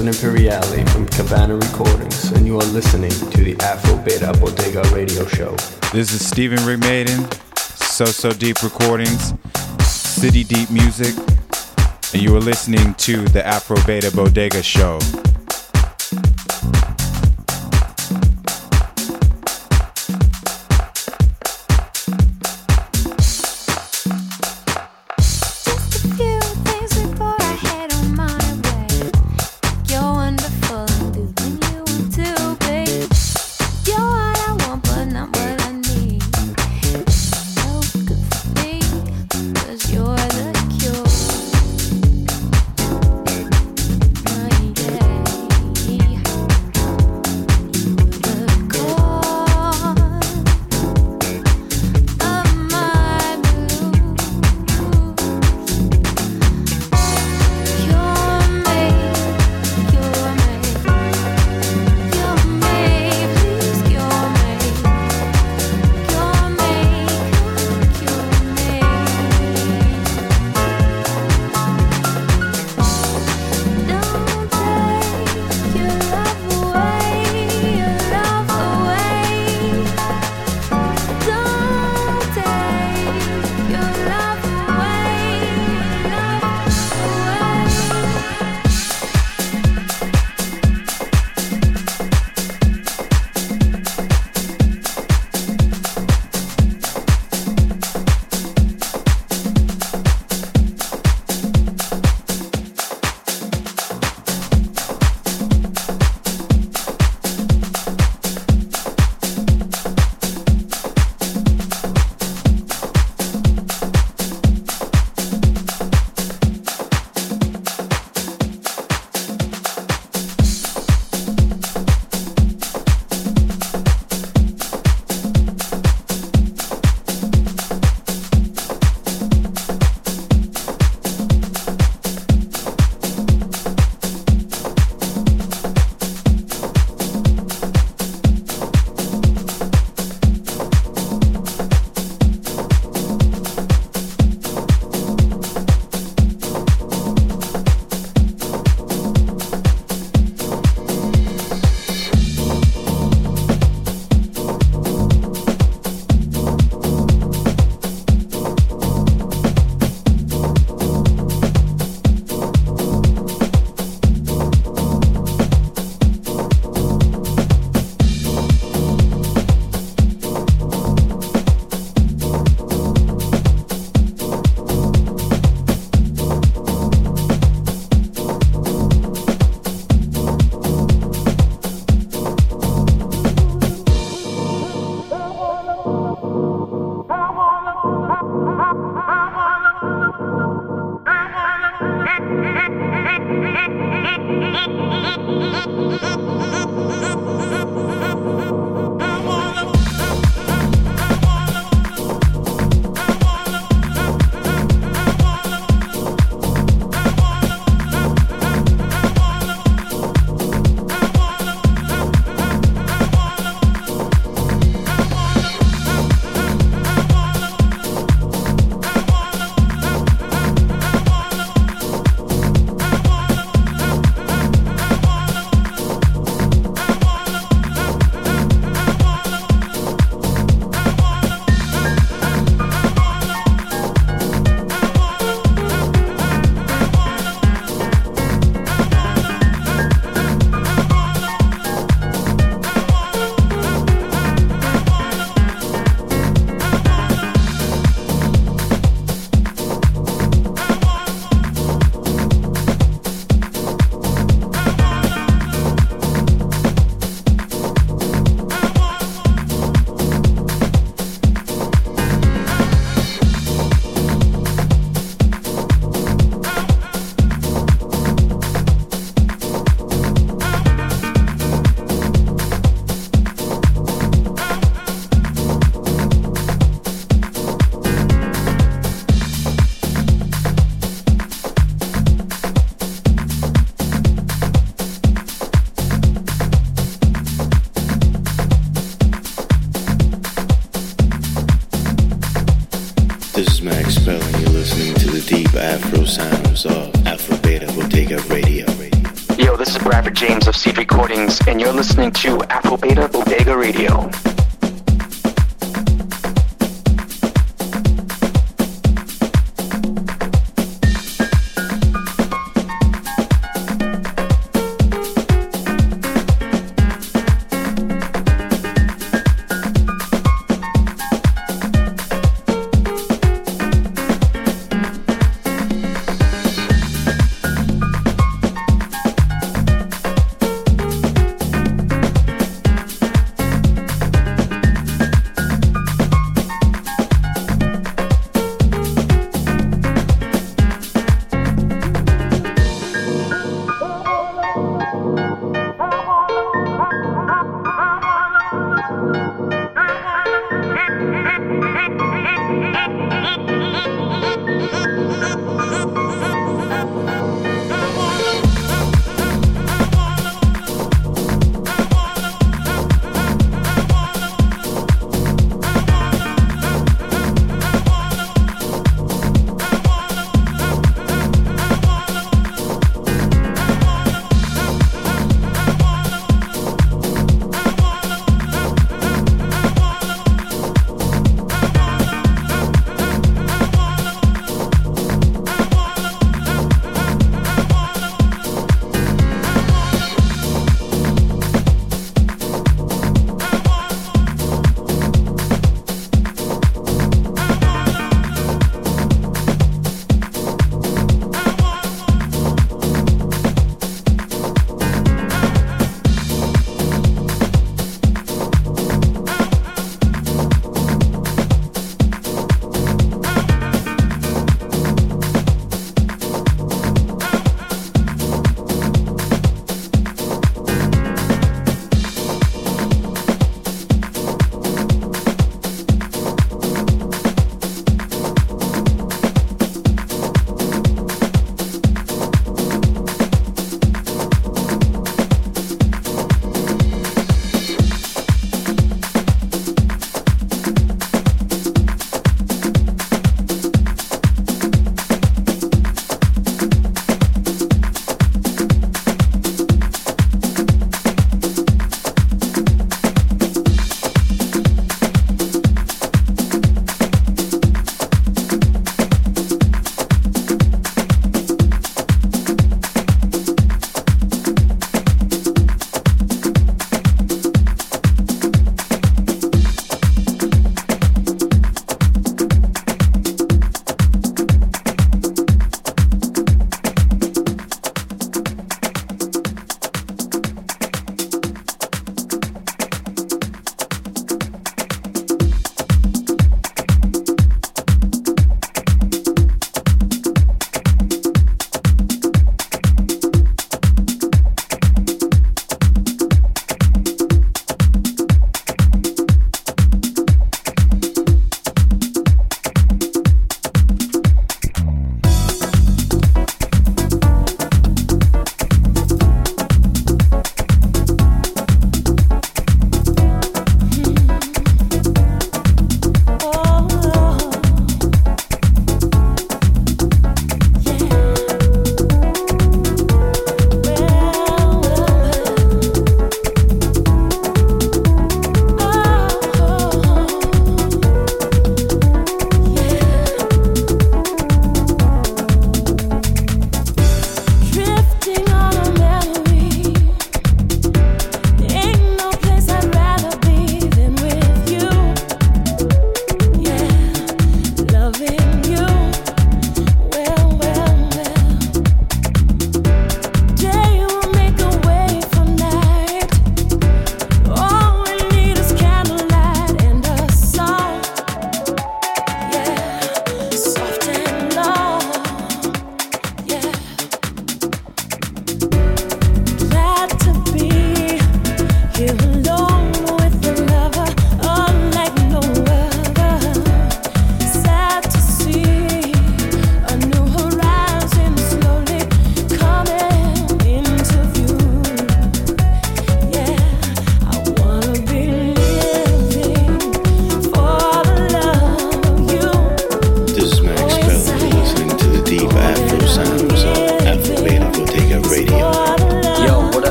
Justin Imperiale from Cabana Recordings, and you are listening to the Afro Beta Bodega Radio Show. This is Stephen Rigmaiden, So So Deep Recordings, City Deep Music, and you are listening to the Afro Beta Bodega Show. Is Max Spell, and you're listening to the deep Afro sounds of Afro Beta Bodega Radio. Radio. Yo, this is Bradford James of Seed Recordings, and you're listening to Afro Beta Bodega Radio.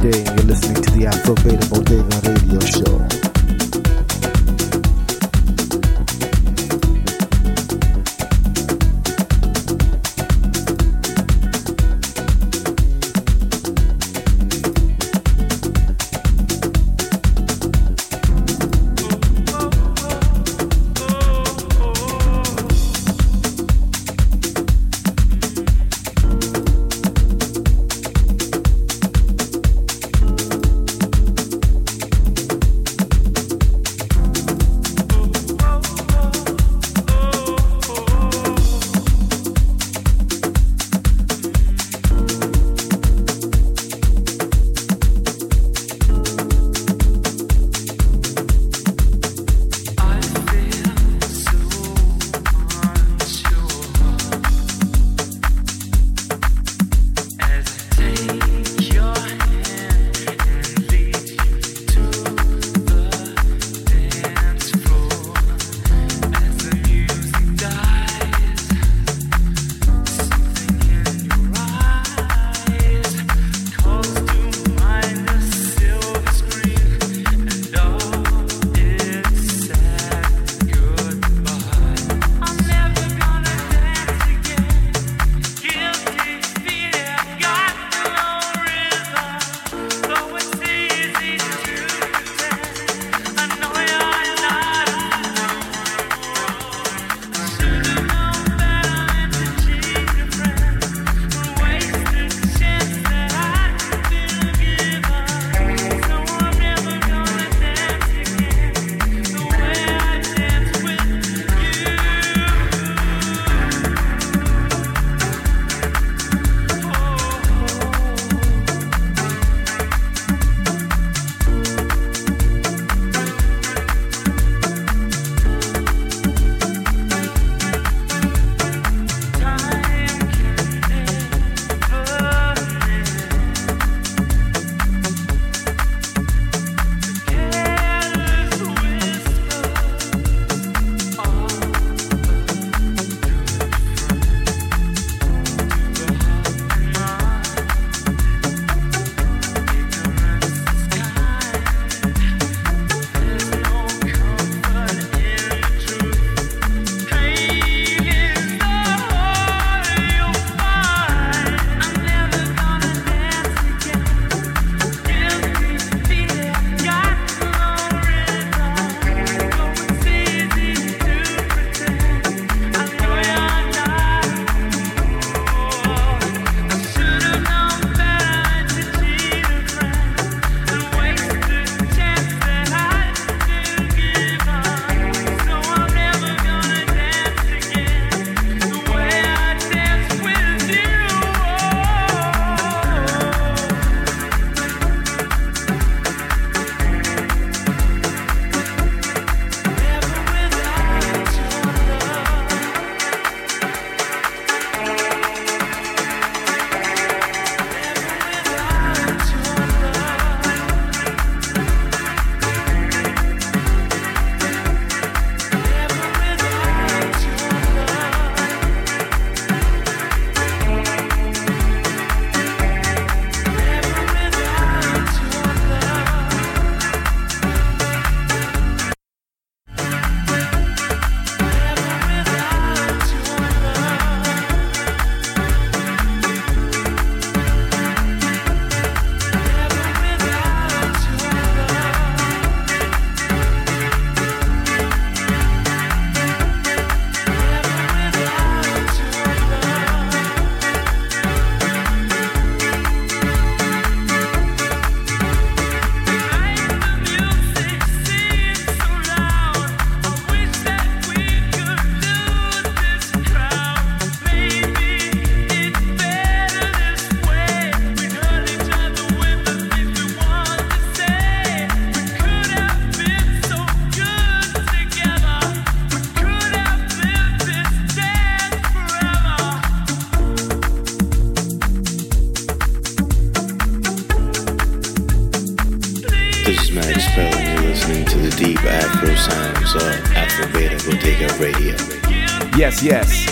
Oshun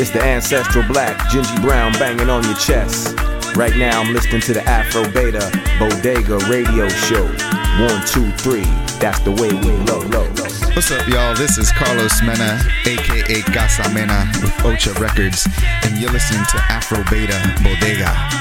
it's the ancestral black Gingy Brown banging on your chest. Right now, I'm listening to the Afro Beta Bodega Radio Show. One, two, three, that's the way we low, low. What's up, y'all? This is Carlos Mena, aka Casa Mena, with Ocha Records, and you're listening to Afro Beta Bodega.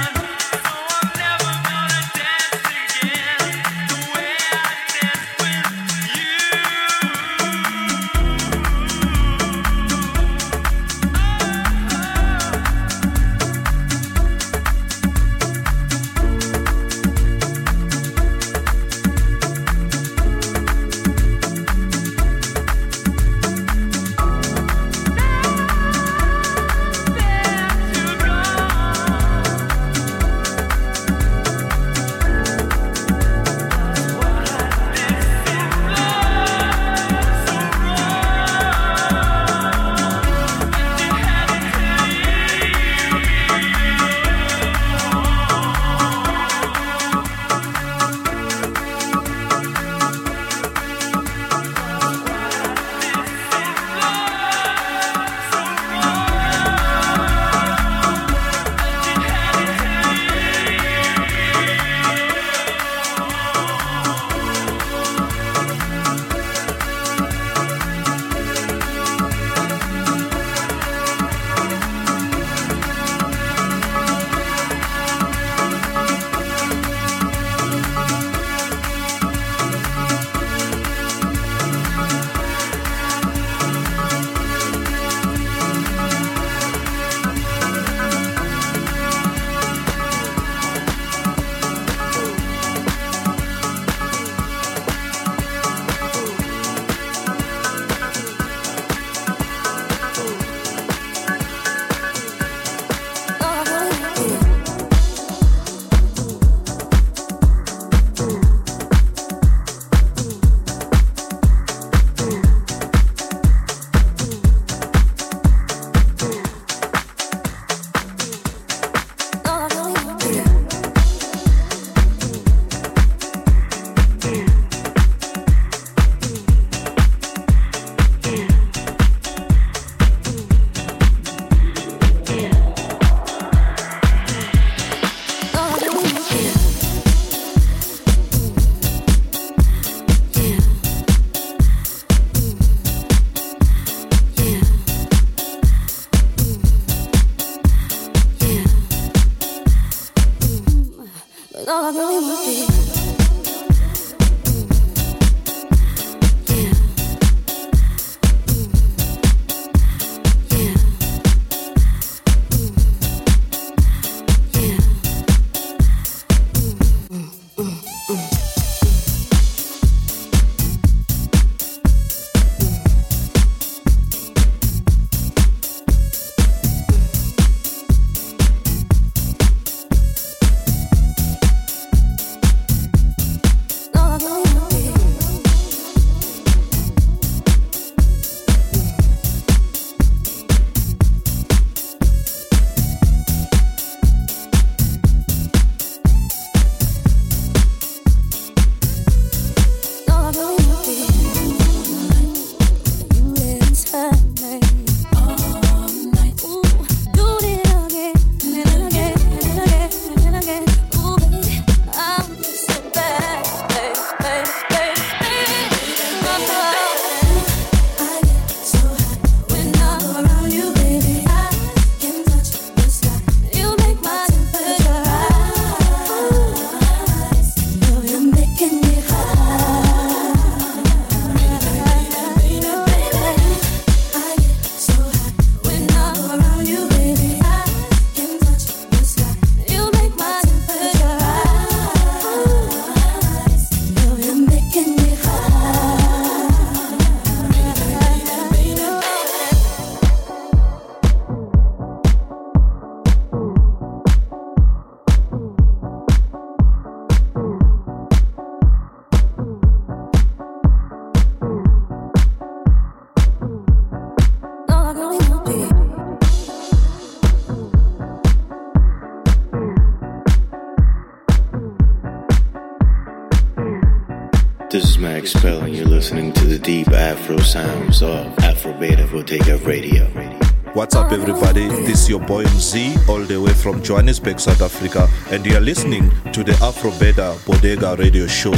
Boyum all the way from Johannesburg, South Africa, and you're listening to the Afro Beta Bodega Radio Show.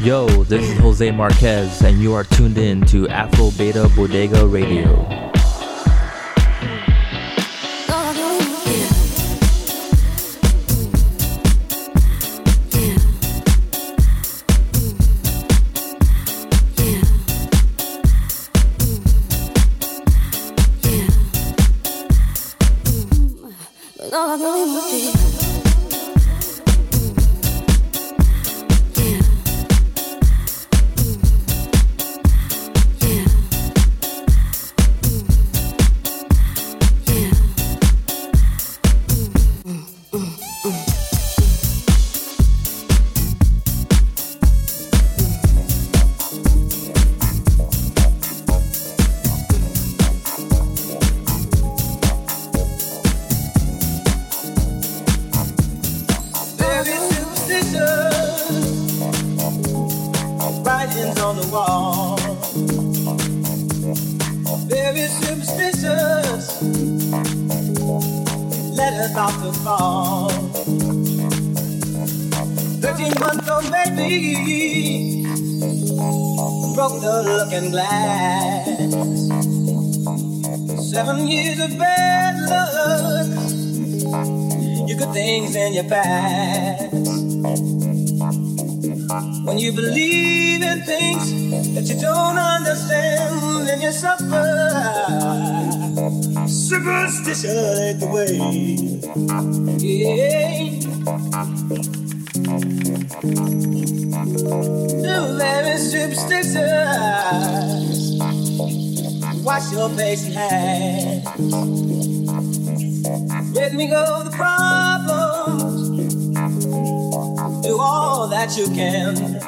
Yo, this is Jose Marquez, and you are tuned in to Afro Beta Bodega Radio.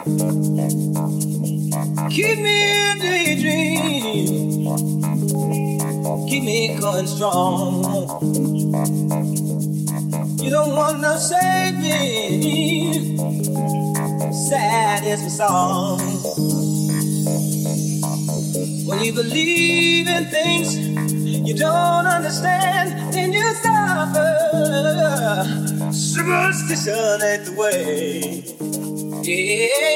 Keep me in daydream. Keep me going strong. You don't want no saving. Sad is my song. When you believe in things you don't understand, then you suffer. Superstition ain't the way. Yeah.